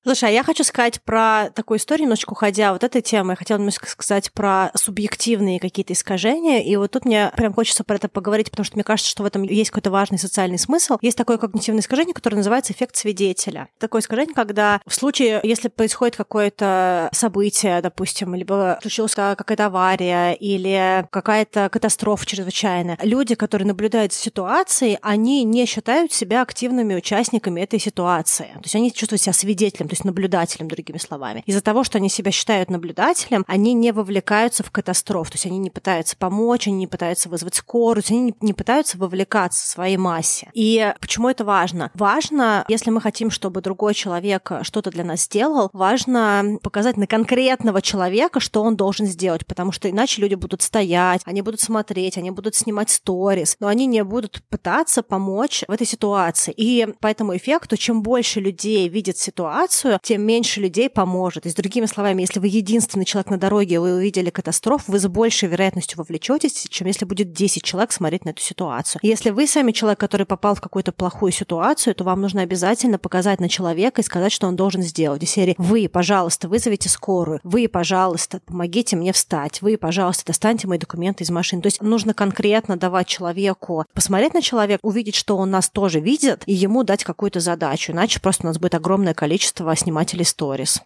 Слушай, а я хочу сказать про такую историю, немножечко уходя от этой темы. Я хотела немножко сказать про субъективные какие-то искажения. И вот тут мне прям хочется про это поговорить, потому что мне кажется, что в этом есть какой-то важный социальный смысл. Есть такое когнитивное искажение, которое называется эффект свидетеля. Такое искажение, когда в случае, если происходит какое-то событие, допустим, либо случилась какая-то авария или какая-то катастрофа чрезвычайная, люди, которые наблюдают за ситуацией, они не считают себя активными участниками этой ситуации. То есть они чувствуют себя свидетелем то есть наблюдателем, другими словами. Из-за того, что они себя считают наблюдателем, они не вовлекаются в катастрофу, то есть они не пытаются помочь, они не пытаются вызвать скорую, они не, пытаются вовлекаться в своей массе. И почему это важно? Важно, если мы хотим, чтобы другой человек что-то для нас сделал, важно показать на конкретного человека, что он должен сделать, потому что иначе люди будут стоять, они будут смотреть, они будут снимать сторис, но они не будут пытаться помочь в этой ситуации. И по этому эффекту, чем больше людей видят ситуацию, ситуацию, тем меньше людей поможет. То есть, другими словами, если вы единственный человек на дороге, вы увидели катастрофу, вы с большей вероятностью вовлечетесь, чем если будет 10 человек смотреть на эту ситуацию. Если вы сами человек, который попал в какую-то плохую ситуацию, то вам нужно обязательно показать на человека и сказать, что он должен сделать. Из серии «Вы, пожалуйста, вызовите скорую», «Вы, пожалуйста, помогите мне встать», «Вы, пожалуйста, достаньте мои документы из машины». То есть нужно конкретно давать человеку посмотреть на человека, увидеть, что он нас тоже видит, и ему дать какую-то задачу. Иначе просто у нас будет огромное количество этого снимателей сторис.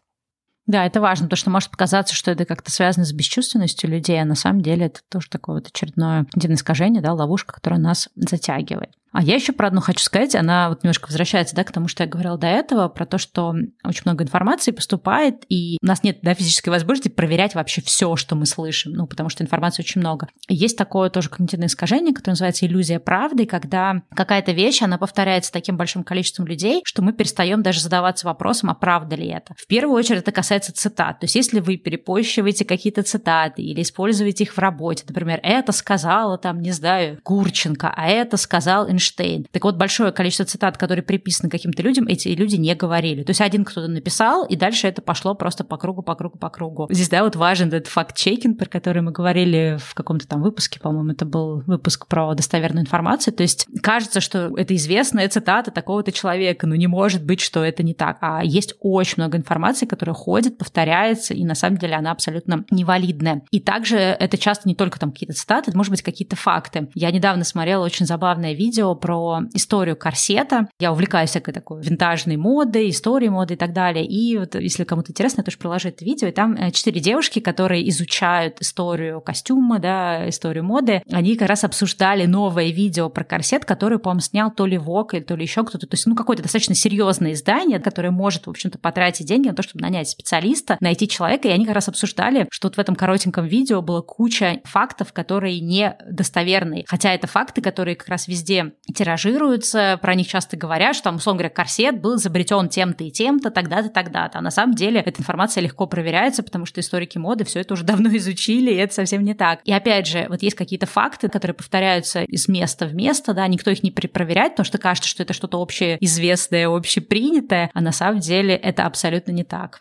Да, это важно, потому что может показаться, что это как-то связано с бесчувственностью людей, а на самом деле это тоже такое вот очередное когнитивное искажение, да, ловушка, которая нас затягивает. А я еще про одну хочу сказать, она вот немножко возвращается, да, к тому, что я говорила до этого, про то, что очень много информации поступает, и у нас нет да, физической возможности проверять вообще все, что мы слышим, ну, потому что информации очень много. есть такое тоже когнитивное искажение, которое называется иллюзия правды, когда какая-то вещь, она повторяется таким большим количеством людей, что мы перестаем даже задаваться вопросом, а правда ли это. В первую очередь это касается цитат. То есть если вы перепощиваете какие-то цитаты или используете их в работе, например, это сказала там, не знаю, Гурченко, а это сказал Эйнштейн, Эйнштейн. Так вот, большое количество цитат, которые приписаны каким-то людям, эти люди не говорили. То есть один кто-то написал, и дальше это пошло просто по кругу, по кругу, по кругу. Здесь, да, вот важен этот факт-чекинг, про который мы говорили в каком-то там выпуске, по-моему, это был выпуск про достоверную информацию. То есть кажется, что это известная цитата такого-то человека, но не может быть, что это не так. А есть очень много информации, которая ходит, повторяется, и на самом деле она абсолютно невалидная. И также это часто не только там какие-то цитаты, это может быть какие-то факты. Я недавно смотрела очень забавное видео про историю корсета. Я увлекаюсь всякой такой винтажной модой, историей моды и так далее. И вот если кому-то интересно, я тоже приложу это видео. И там э, четыре девушки, которые изучают историю костюма, да, историю моды. Они как раз обсуждали новое видео про корсет, которое, по-моему, снял то ли ВОК или то ли еще кто-то. То есть, ну, какое-то достаточно серьезное издание, которое может, в общем-то, потратить деньги на то, чтобы нанять специалиста, найти человека. И они как раз обсуждали, что вот в этом коротеньком видео было куча фактов, которые не достоверные. Хотя это факты, которые как раз везде тиражируются, про них часто говорят, что, там, условно говоря, корсет был изобретен тем-то и тем-то, тогда-то, тогда-то. А на самом деле эта информация легко проверяется, потому что историки моды все это уже давно изучили, и это совсем не так. И опять же, вот есть какие-то факты, которые повторяются из места в место, да, никто их не перепроверяет, потому что кажется, что это что-то общеизвестное, общепринятое, а на самом деле это абсолютно не так.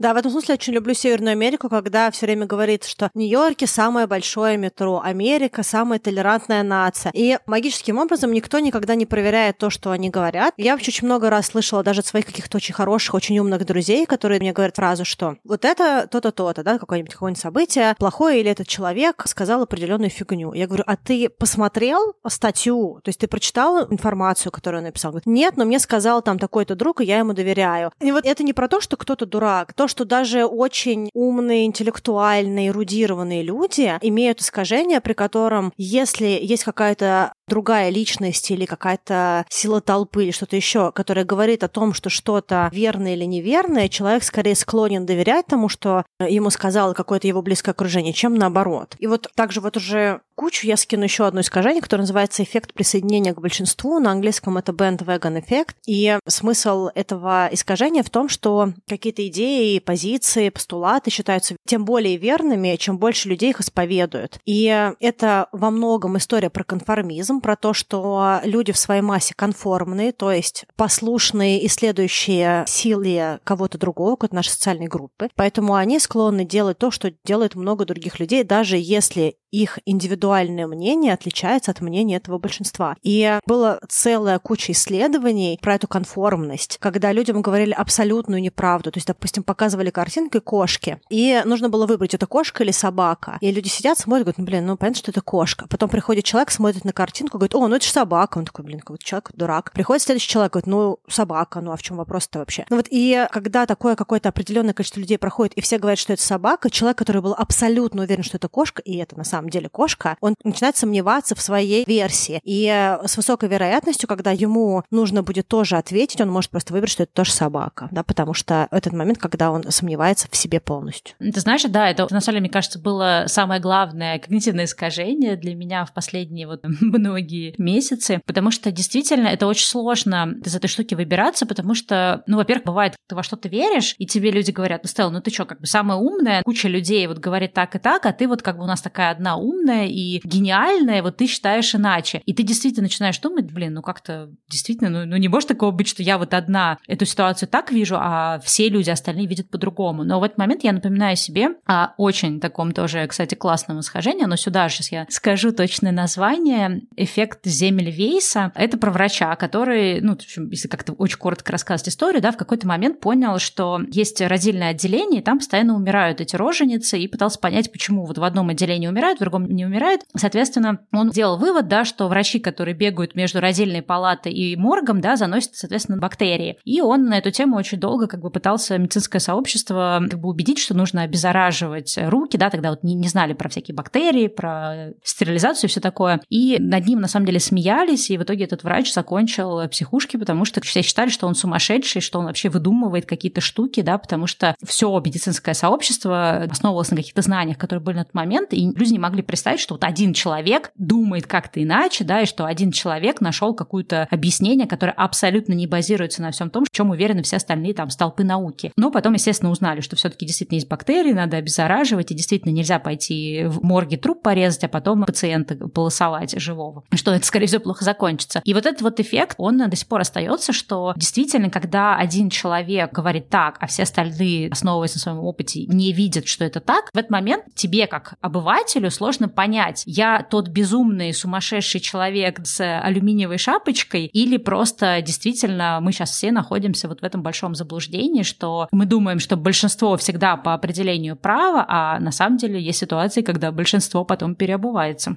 Да, в этом смысле очень люблю Северную Америку, когда все время говорится, что Нью-Йорке самое большое метро, Америка самая толерантная нация. И магическим образом никто никогда не проверяет то, что они говорят. Я вообще очень много раз слышала даже от своих каких-то очень хороших, очень умных друзей, которые мне говорят фразу, что вот это то-то, то-то, да, какое-нибудь какое-нибудь событие плохое, или этот человек сказал определенную фигню. Я говорю, а ты посмотрел статью, то есть ты прочитал информацию, которую он написал? Говорит, нет, но мне сказал там такой-то друг, и я ему доверяю. И вот это не про то, что кто-то дурак, то, что даже очень умные, интеллектуальные, эрудированные люди имеют искажение, при котором, если есть какая-то другая личность или какая-то сила толпы или что-то еще, которая говорит о том, что что-то верное или неверное, человек скорее склонен доверять тому, что ему сказал какое-то его близкое окружение, чем наоборот. И вот также вот уже кучу я скину еще одно искажение, которое называется эффект присоединения к большинству. На английском это bandwagon эффект. И смысл этого искажения в том, что какие-то идеи, позиции, постулаты считаются тем более верными, чем больше людей их исповедуют. И это во многом история про конформизм, про то, что люди в своей массе конформные, то есть послушные и следующие силе кого-то другого, какой-то нашей социальной группы. Поэтому они склонны делать то, что делает много других людей, даже если их индивидуальное мнение отличается от мнения этого большинства. И была целая куча исследований про эту конформность, когда людям говорили абсолютную неправду. То есть, допустим, показывали картинкой кошки, и нужно было выбрать, это кошка или собака. И люди сидят, смотрят, говорят, ну, блин, ну, понятно, что это кошка. Потом приходит человек, смотрит на картинку, говорит, о, ну, это же собака. Он такой, блин, какой-то человек дурак. Приходит следующий человек, говорит, ну, собака, ну, а в чем вопрос-то вообще? Ну, вот, и когда такое какое-то определенное количество людей проходит, и все говорят, что это собака, человек, который был абсолютно уверен, что это кошка, и это на самом самом деле кошка, он начинает сомневаться в своей версии. И э, с высокой вероятностью, когда ему нужно будет тоже ответить, он может просто выбрать, что это тоже собака, да, потому что этот момент, когда он сомневается в себе полностью. Ты знаешь, да, это на самом деле, мне кажется, было самое главное когнитивное искажение для меня в последние вот многие месяцы, потому что действительно это очень сложно из этой штуки выбираться, потому что, ну, во-первых, бывает, ты во что-то веришь, и тебе люди говорят, ну, Стелла, ну ты что, как бы самая умная, куча людей вот говорит так и так, а ты вот как бы у нас такая одна она умная и гениальная, вот ты считаешь иначе. И ты действительно начинаешь думать, блин, ну как-то действительно, ну, ну не может такого быть, что я вот одна эту ситуацию так вижу, а все люди остальные видят по-другому. Но в этот момент я напоминаю себе о очень таком тоже, кстати, классном исхожении, но сюда сейчас я скажу точное название. Эффект Земельвейса. Это про врача, который, ну, в общем, если как-то очень коротко рассказать историю, да, в какой-то момент понял, что есть родильное отделение, и там постоянно умирают эти роженицы, и пытался понять, почему вот в одном отделении умирают, другом не умирает. Соответственно, он сделал вывод, да, что врачи, которые бегают между родильной палатой и моргом, да, заносят, соответственно, бактерии. И он на эту тему очень долго как бы пытался медицинское сообщество как бы убедить, что нужно обеззараживать руки, да, тогда вот не, не знали про всякие бактерии, про стерилизацию и все такое. И над ним, на самом деле, смеялись, и в итоге этот врач закончил психушки, потому что все считали, что он сумасшедший, что он вообще выдумывает какие-то штуки, да, потому что все медицинское сообщество основывалось на каких-то знаниях, которые были на тот момент, и люди не могли представить, что вот один человек думает как-то иначе, да, и что один человек нашел какое-то объяснение, которое абсолютно не базируется на всем том, в чем уверены все остальные там столпы науки. Но потом, естественно, узнали, что все-таки действительно есть бактерии, надо обеззараживать, и действительно нельзя пойти в морге труп порезать, а потом пациента полосовать живого, что это, скорее всего, плохо закончится. И вот этот вот эффект, он до сих пор остается, что действительно, когда один человек говорит так, а все остальные, основываясь на своем опыте, не видят, что это так, в этот момент тебе, как обывателю, сложно понять, я тот безумный, сумасшедший человек с алюминиевой шапочкой или просто действительно мы сейчас все находимся вот в этом большом заблуждении, что мы думаем, что большинство всегда по определению права, а на самом деле есть ситуации, когда большинство потом переобувается.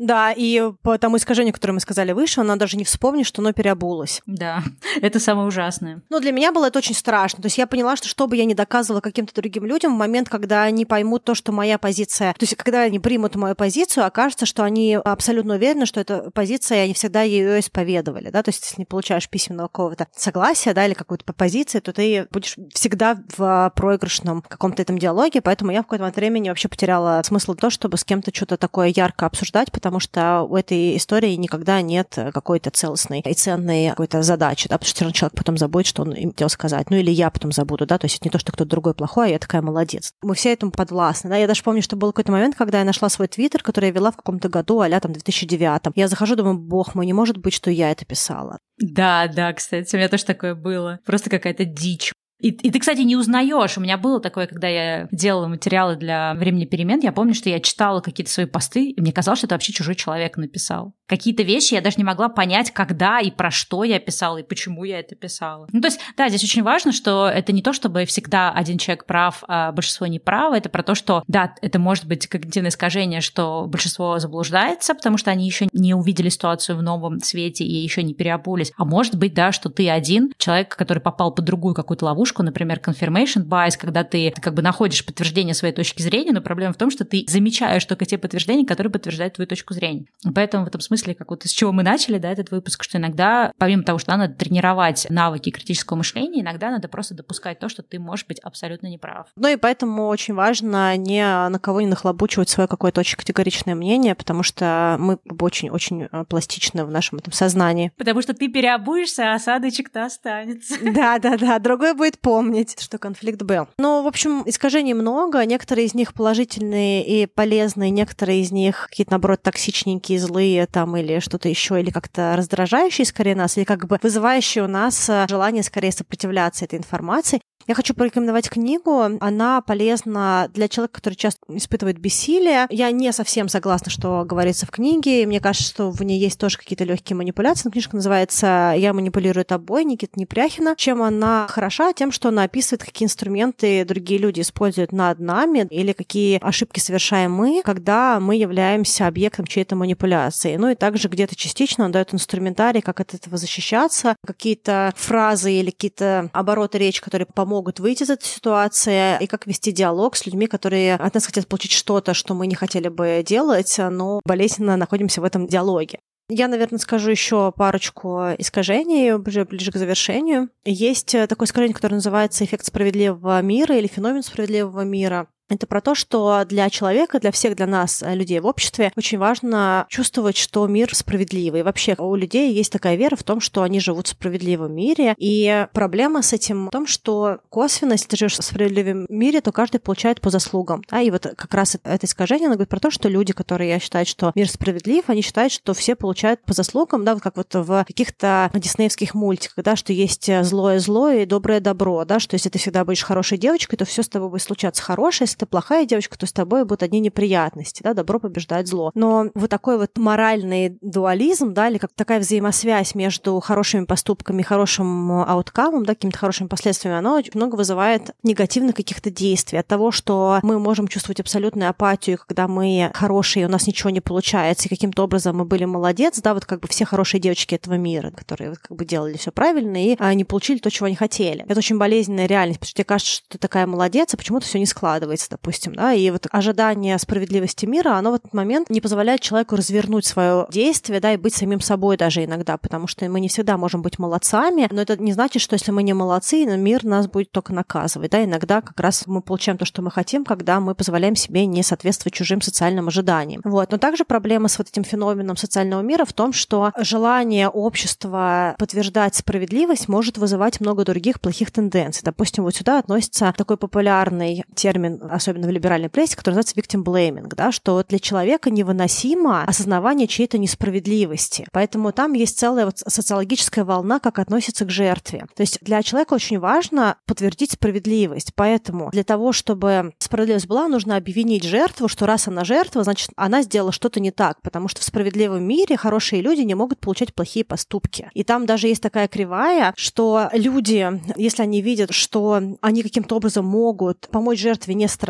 Да, и по тому искажению, которое мы сказали выше, она даже не вспомнит, что оно переобулось. Да, это самое ужасное. Ну, для меня было это очень страшно. То есть я поняла, что что бы я ни доказывала каким-то другим людям, в момент, когда они поймут то, что моя позиция... То есть когда они примут мою позицию, окажется, что они абсолютно уверены, что это позиция, и они всегда ее исповедовали, да, то есть если не получаешь письменного какого-то согласия, да, или какой-то позиции, то ты будешь всегда в проигрышном каком-то этом диалоге, поэтому я в какой-то момент времени вообще потеряла смысл то, чтобы с кем-то что-то такое ярко обсуждать, потому потому что у этой истории никогда нет какой-то целостной и ценной какой-то задачи, да, потому что все равно человек потом забудет, что он им хотел сказать. Ну или я потом забуду, да, то есть это не то, что кто-то другой плохой, а я такая молодец. Мы все этому подвластны, да. Я даже помню, что был какой-то момент, когда я нашла свой твиттер, который я вела в каком-то году, а там 2009. Я захожу, думаю, бог мой, не может быть, что я это писала. Да, да, кстати, у меня тоже такое было. Просто какая-то дичь. И, и ты, кстати, не узнаешь. У меня было такое, когда я делала материалы для времени перемен, я помню, что я читала какие-то свои посты, и мне казалось, что это вообще чужой человек написал. Какие-то вещи я даже не могла понять, когда и про что я писала, и почему я это писала. Ну, то есть, да, здесь очень важно, что это не то, чтобы всегда один человек прав, а большинство не право. Это про то, что, да, это может быть когнитивное искажение, что большинство заблуждается, потому что они еще не увидели ситуацию в новом свете и еще не переобулись. А может быть, да, что ты один человек, который попал под другую какую-то ловушку, ловушку, например, confirmation bias, когда ты как бы находишь подтверждение своей точки зрения, но проблема в том, что ты замечаешь только те подтверждения, которые подтверждают твою точку зрения. Поэтому в этом смысле, как вот с чего мы начали, да, этот выпуск, что иногда, помимо того, что надо тренировать навыки критического мышления, иногда надо просто допускать то, что ты можешь быть абсолютно неправ. Ну и поэтому очень важно не на кого не нахлобучивать свое какое-то очень категоричное мнение, потому что мы очень-очень э, пластичны в нашем этом сознании. Потому что ты переобуешься, а осадочек-то останется. Да-да-да, другой будет помнить, что конфликт был. Ну, в общем, искажений много, некоторые из них положительные и полезные, некоторые из них какие-то, наоборот, токсичненькие, злые там или что-то еще, или как-то раздражающие скорее нас, или как бы вызывающие у нас э, желание скорее сопротивляться этой информации. Я хочу порекомендовать книгу. Она полезна для человека, который часто испытывает бессилие. Я не совсем согласна, что говорится в книге. Мне кажется, что в ней есть тоже какие-то легкие манипуляции. Но книжка называется «Я манипулирую тобой» Никита Непряхина. Чем она хороша? Тем, что она описывает, какие инструменты другие люди используют над нами или какие ошибки совершаем мы, когда мы являемся объектом чьей-то манипуляции. Ну и также где-то частично он дает инструментарий, как от этого защищаться, какие-то фразы или какие-то обороты речи, которые помогут выйти из этой ситуации, и как вести диалог с людьми, которые от нас хотят получить что-то, что мы не хотели бы делать, но болезненно находимся в этом диалоге. Я, наверное, скажу еще парочку искажений уже ближе к завершению. Есть такое искажение, которое называется эффект справедливого мира или феномен справедливого мира. Это про то, что для человека, для всех, для нас, э, людей в обществе, очень важно чувствовать, что мир справедливый. Вообще у людей есть такая вера в том, что они живут в справедливом мире. И проблема с этим в том, что косвенно, если ты живешь в справедливом мире, то каждый получает по заслугам. А и вот как раз это искажение, оно говорит про то, что люди, которые считают, что мир справедлив, они считают, что все получают по заслугам, да, вот как вот в каких-то диснеевских мультиках, да, что есть злое зло и доброе добро, да, что если ты всегда будешь хорошей девочкой, то все с тобой будет случаться хорошее, ты плохая девочка, то с тобой будут одни неприятности, да, добро побеждает зло. Но вот такой вот моральный дуализм, да, или как такая взаимосвязь между хорошими поступками хорошим ауткамом, да, какими-то хорошими последствиями, она очень много вызывает негативных каких-то действий. От того, что мы можем чувствовать абсолютную апатию, когда мы хорошие, у нас ничего не получается, и каким-то образом мы были молодец, да, вот как бы все хорошие девочки этого мира, которые вот как бы делали все правильно и а, не получили то, чего они хотели. Это очень болезненная реальность, потому что тебе кажется, что ты такая молодец, а почему-то все не складывается, допустим, да, и вот ожидание справедливости мира, оно в этот момент не позволяет человеку развернуть свое действие, да, и быть самим собой даже иногда, потому что мы не всегда можем быть молодцами, но это не значит, что если мы не молодцы, мир нас будет только наказывать, да, иногда как раз мы получаем то, что мы хотим, когда мы позволяем себе не соответствовать чужим социальным ожиданиям. Вот. Но также проблема с вот этим феноменом социального мира в том, что желание общества подтверждать справедливость может вызывать много других плохих тенденций. Допустим, вот сюда относится такой популярный термин, особенно в либеральной прессе, который называется victim blaming, да, что для человека невыносимо осознавание чьей-то несправедливости. Поэтому там есть целая вот социологическая волна, как относится к жертве. То есть для человека очень важно подтвердить справедливость. Поэтому для того, чтобы справедливость была, нужно обвинить жертву, что раз она жертва, значит, она сделала что-то не так, потому что в справедливом мире хорошие люди не могут получать плохие поступки. И там даже есть такая кривая, что люди, если они видят, что они каким-то образом могут помочь жертве не страдать,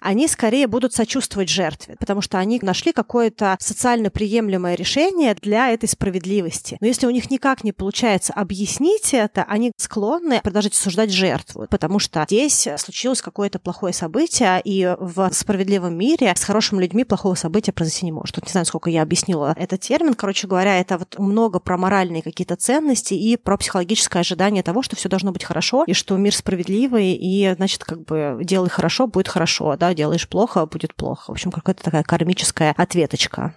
они скорее будут сочувствовать жертве, потому что они нашли какое-то социально приемлемое решение для этой справедливости. Но если у них никак не получается объяснить это, они склонны продолжать осуждать жертву, потому что здесь случилось какое-то плохое событие, и в справедливом мире с хорошими людьми плохого события произойти не может. Тут не знаю, сколько я объяснила этот термин. Короче говоря, это вот много про моральные какие-то ценности и про психологическое ожидание того, что все должно быть хорошо, и что мир справедливый, и, значит, как бы делай хорошо, будет хорошо, да, делаешь плохо, будет плохо. В общем, какая-то такая кармическая ответочка.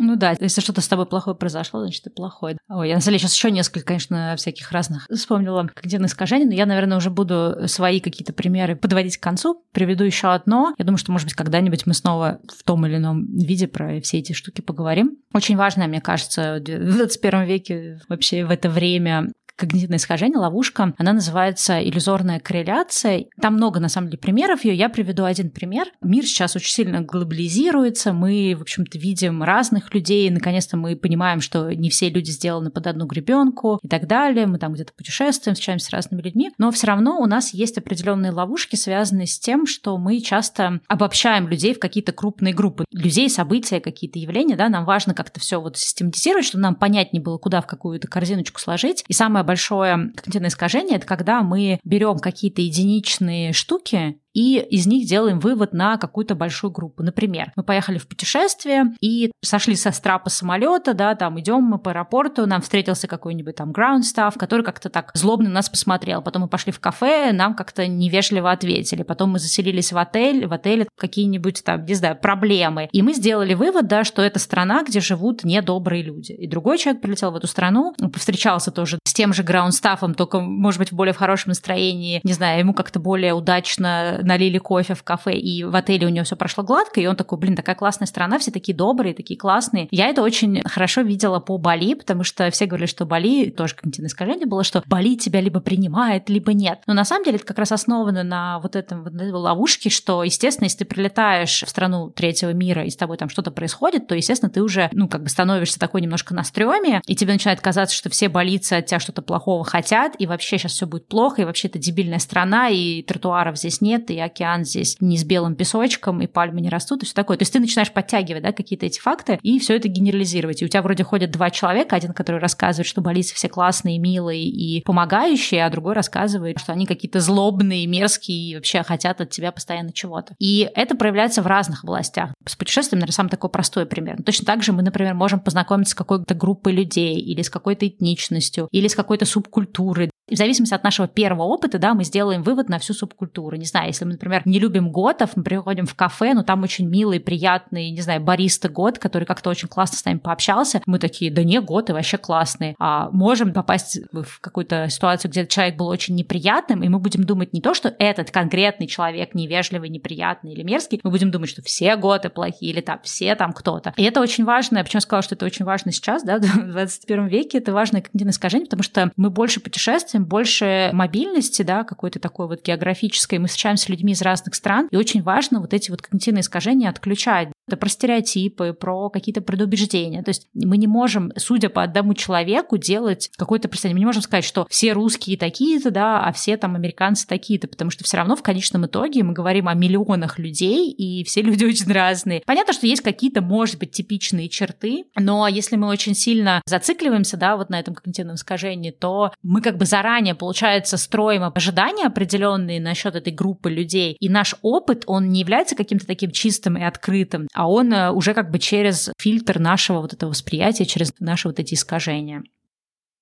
Ну да, если что-то с тобой плохое произошло, значит, ты плохой. Ой, я на самом деле сейчас еще несколько, конечно, всяких разных вспомнила когнитивных искажений, но я, наверное, уже буду свои какие-то примеры подводить к концу. Приведу еще одно. Я думаю, что, может быть, когда-нибудь мы снова в том или ином виде про все эти штуки поговорим. Очень важно, мне кажется, в 21 веке вообще в это время когнитивное искажение, ловушка. Она называется иллюзорная корреляция. Там много, на самом деле, примеров ее. Я приведу один пример. Мир сейчас очень сильно глобализируется. Мы, в общем-то, видим разных людей. Наконец-то мы понимаем, что не все люди сделаны под одну гребенку и так далее. Мы там где-то путешествуем, встречаемся с разными людьми. Но все равно у нас есть определенные ловушки, связанные с тем, что мы часто обобщаем людей в какие-то крупные группы. Людей, события, какие-то явления. Да? Нам важно как-то все вот систематизировать, чтобы нам понятнее было, куда в какую-то корзиночку сложить. И самое большое когнитивное искажение, это когда мы берем какие-то единичные штуки и из них делаем вывод на какую-то большую группу. Например, мы поехали в путешествие и сошли со страпа самолета, да, там идем мы по аэропорту, нам встретился какой-нибудь там ground staff, который как-то так злобно нас посмотрел. Потом мы пошли в кафе, нам как-то невежливо ответили. Потом мы заселились в отель, в отеле какие-нибудь там, не знаю, проблемы. И мы сделали вывод, да, что это страна, где живут недобрые люди. И другой человек прилетел в эту страну, повстречался тоже тем же staff, только, может быть, в более в хорошем настроении, не знаю, ему как-то более удачно налили кофе в кафе, и в отеле у него все прошло гладко, и он такой, блин, такая классная страна, все такие добрые, такие классные. Я это очень хорошо видела по Бали, потому что все говорили, что Бали, тоже когнитивное искажение было, что Бали тебя либо принимает, либо нет. Но на самом деле это как раз основано на вот этом вот ловушке, что, естественно, если ты прилетаешь в страну третьего мира, и с тобой там что-то происходит, то, естественно, ты уже, ну, как бы становишься такой немножко на стреме, и тебе начинает казаться, что все болицы от тебя что-то плохого хотят, и вообще сейчас все будет плохо, и вообще это дебильная страна, и тротуаров здесь нет, и океан здесь не с белым песочком, и пальмы не растут, и все такое. То есть ты начинаешь подтягивать да, какие-то эти факты и все это генерализировать. И у тебя вроде ходят два человека, один, который рассказывает, что болицы все классные, милые и помогающие, а другой рассказывает, что они какие-то злобные, мерзкие и вообще хотят от тебя постоянно чего-то. И это проявляется в разных областях. С путешествием, наверное, самый такой простой пример. Но точно так же мы, например, можем познакомиться с какой-то группой людей или с какой-то этничностью, или с какой-то субкультурой. И в зависимости от нашего первого опыта, да, мы сделаем вывод на всю субкультуру. Не знаю, если мы, например, не любим готов, мы приходим в кафе, но там очень милый, приятный, не знаю, бариста год, который как-то очень классно с нами пообщался, мы такие, да не, готы вообще классные. А можем попасть в какую-то ситуацию, где человек был очень неприятным, и мы будем думать не то, что этот конкретный человек невежливый, неприятный или мерзкий, мы будем думать, что все готы плохие, или там все там кто-то. И это очень важно, я почему сказала, что это очень важно сейчас, да, в 21 веке, это важное когнитивное искажение, потому что мы больше путешествуем, интересно, больше мобильности, да, какой-то такой вот географической. Мы встречаемся с людьми из разных стран, и очень важно вот эти вот когнитивные искажения отключать. Это про стереотипы, про какие-то предубеждения. То есть мы не можем, судя по одному человеку, делать какое-то представление. Мы не можем сказать, что все русские такие-то, да, а все там американцы такие-то, потому что все равно в конечном итоге мы говорим о миллионах людей, и все люди очень разные. Понятно, что есть какие-то, может быть, типичные черты, но если мы очень сильно зацикливаемся, да, вот на этом когнитивном искажении, то мы как бы заранее, получается, строим ожидания определенные насчет этой группы людей, и наш опыт, он не является каким-то таким чистым и открытым, а он э, уже как бы через фильтр нашего вот этого восприятия, через наши вот эти искажения.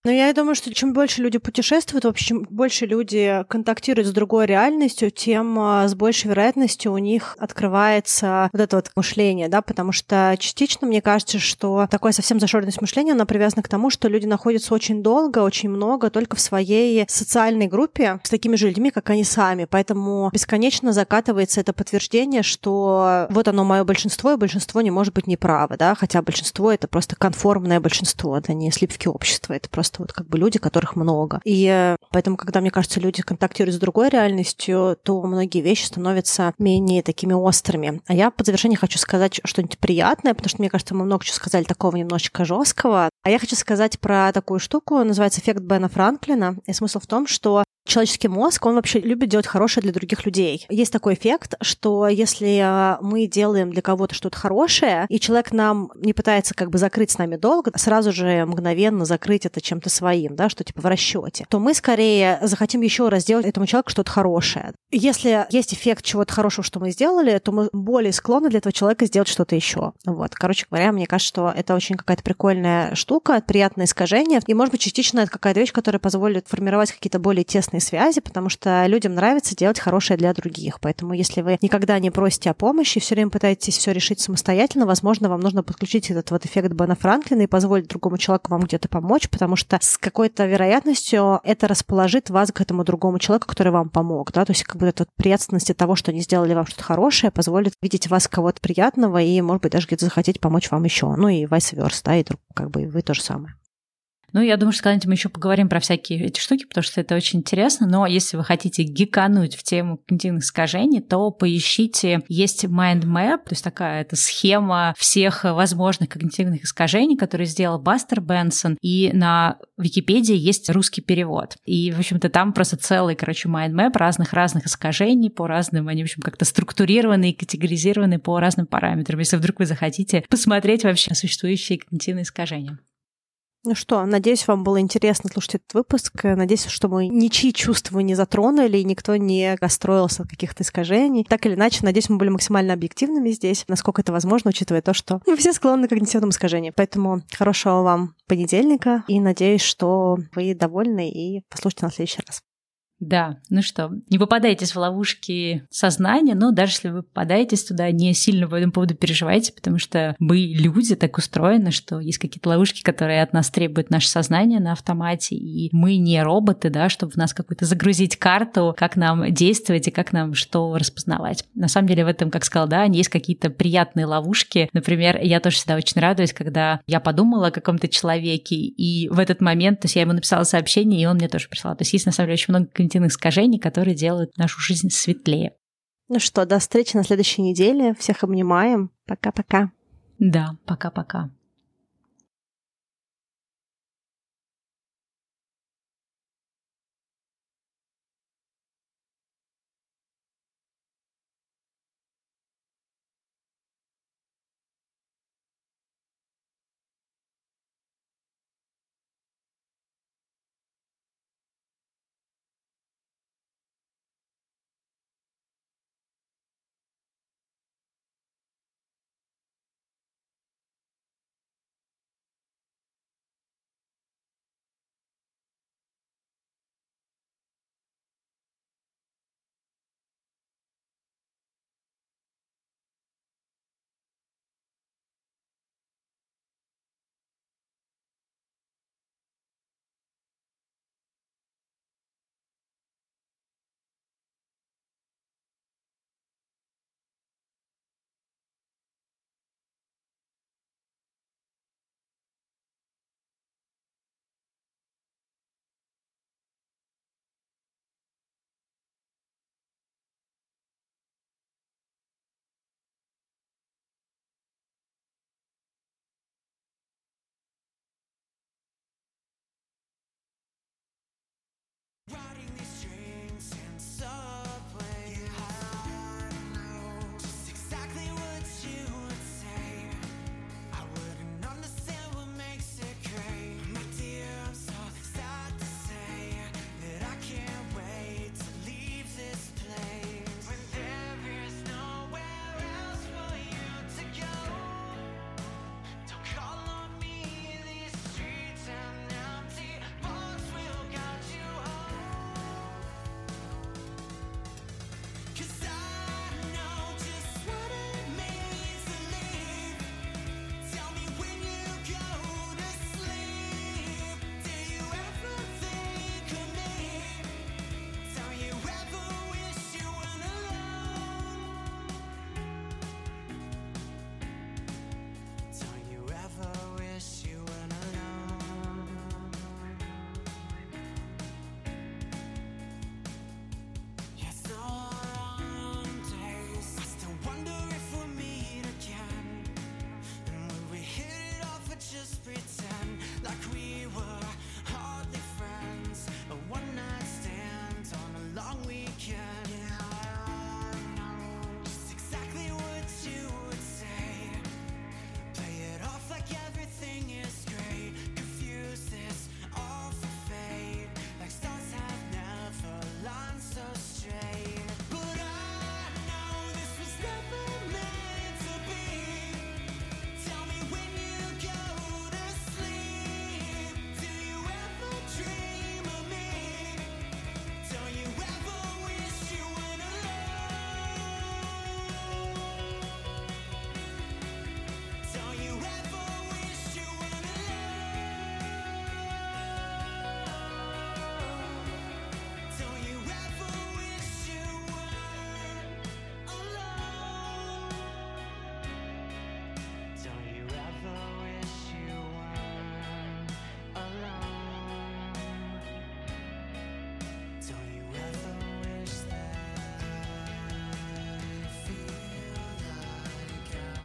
Но я думаю, что чем больше люди путешествуют, в общем, больше люди контактируют с другой реальностью, тем а, с большей вероятностью у них открывается вот это вот мышление, да, потому что частично мне кажется, что такое совсем зашоренность мышления, она привязана к тому, что люди находятся очень долго, очень много только в своей социальной группе с такими же людьми, как они сами. Поэтому бесконечно закатывается это подтверждение, что вот оно мое большинство, и большинство не может быть неправо, да, хотя большинство это просто конформное большинство, это не сливки общества, это просто просто вот как бы люди, которых много. И э, поэтому, когда, мне кажется, люди контактируют с другой реальностью, то многие вещи становятся менее такими острыми. А я под завершение хочу сказать что-нибудь приятное, потому что, мне кажется, мы много чего сказали такого немножечко жесткого. А я хочу сказать про такую штуку, называется эффект Бена Франклина. И смысл в том, что человеческий мозг, он вообще любит делать хорошее для других людей. Есть такой эффект, что если э, мы делаем для кого-то что-то хорошее, и человек нам не пытается как бы закрыть с нами долго, сразу же мгновенно закрыть это чем-то своим, да, что типа в расчете, то мы скорее захотим еще раз сделать этому человеку что-то хорошее. Если есть эффект чего-то хорошего, что мы сделали, то мы более склонны для этого человека сделать что-то еще. Вот. Короче говоря, мне кажется, что это очень какая-то прикольная штука, приятное искажение. И, может быть, частично это какая-то вещь, которая позволит формировать какие-то более тесные обратной связи, потому что людям нравится делать хорошее для других. Поэтому если вы никогда не просите о помощи, все время пытаетесь все решить самостоятельно, возможно, вам нужно подключить этот вот эффект Бена Франклина и позволить другому человеку вам где-то помочь, потому что с какой-то вероятностью это расположит вас к этому другому человеку, который вам помог. Да? То есть как бы эта вот приятность того, что они сделали вам что-то хорошее, позволит видеть вас кого-то приятного и, может быть, даже где-то захотеть помочь вам еще. Ну и vice versa, да, и как бы вы то же самое. Ну, я думаю, что когда-нибудь мы еще поговорим про всякие эти штуки, потому что это очень интересно. Но если вы хотите гикануть в тему когнитивных искажений, то поищите, есть mind map, то есть такая это схема всех возможных когнитивных искажений, которые сделал Бастер Бенсон, и на Википедии есть русский перевод. И, в общем-то, там просто целый, короче, mind map разных-разных искажений по разным, они, в общем, как-то структурированы и категоризированы по разным параметрам, если вдруг вы захотите посмотреть вообще существующие когнитивные искажения. Ну что, надеюсь, вам было интересно слушать этот выпуск. Надеюсь, что мы ничьи чувства не затронули, и никто не расстроился от каких-то искажений. Так или иначе, надеюсь, мы были максимально объективными здесь, насколько это возможно, учитывая то, что мы все склонны к когнитивным искажениям. Поэтому хорошего вам понедельника, и надеюсь, что вы довольны и послушайте на следующий раз. Да, ну что, не попадайтесь в ловушки сознания, но даже если вы попадаетесь туда, не сильно по этому поводу переживайте, потому что мы люди так устроены, что есть какие-то ловушки, которые от нас требуют наше сознание на автомате, и мы не роботы, да, чтобы в нас какую-то загрузить карту, как нам действовать и как нам что распознавать. На самом деле в этом, как сказал, да, есть какие-то приятные ловушки. Например, я тоже всегда очень радуюсь, когда я подумала о каком-то человеке, и в этот момент, то есть я ему написала сообщение, и он мне тоже прислал. То есть есть на самом деле очень много когнитивных искажений, которые делают нашу жизнь светлее. Ну что, до встречи на следующей неделе. Всех обнимаем. Пока-пока. Да, пока-пока.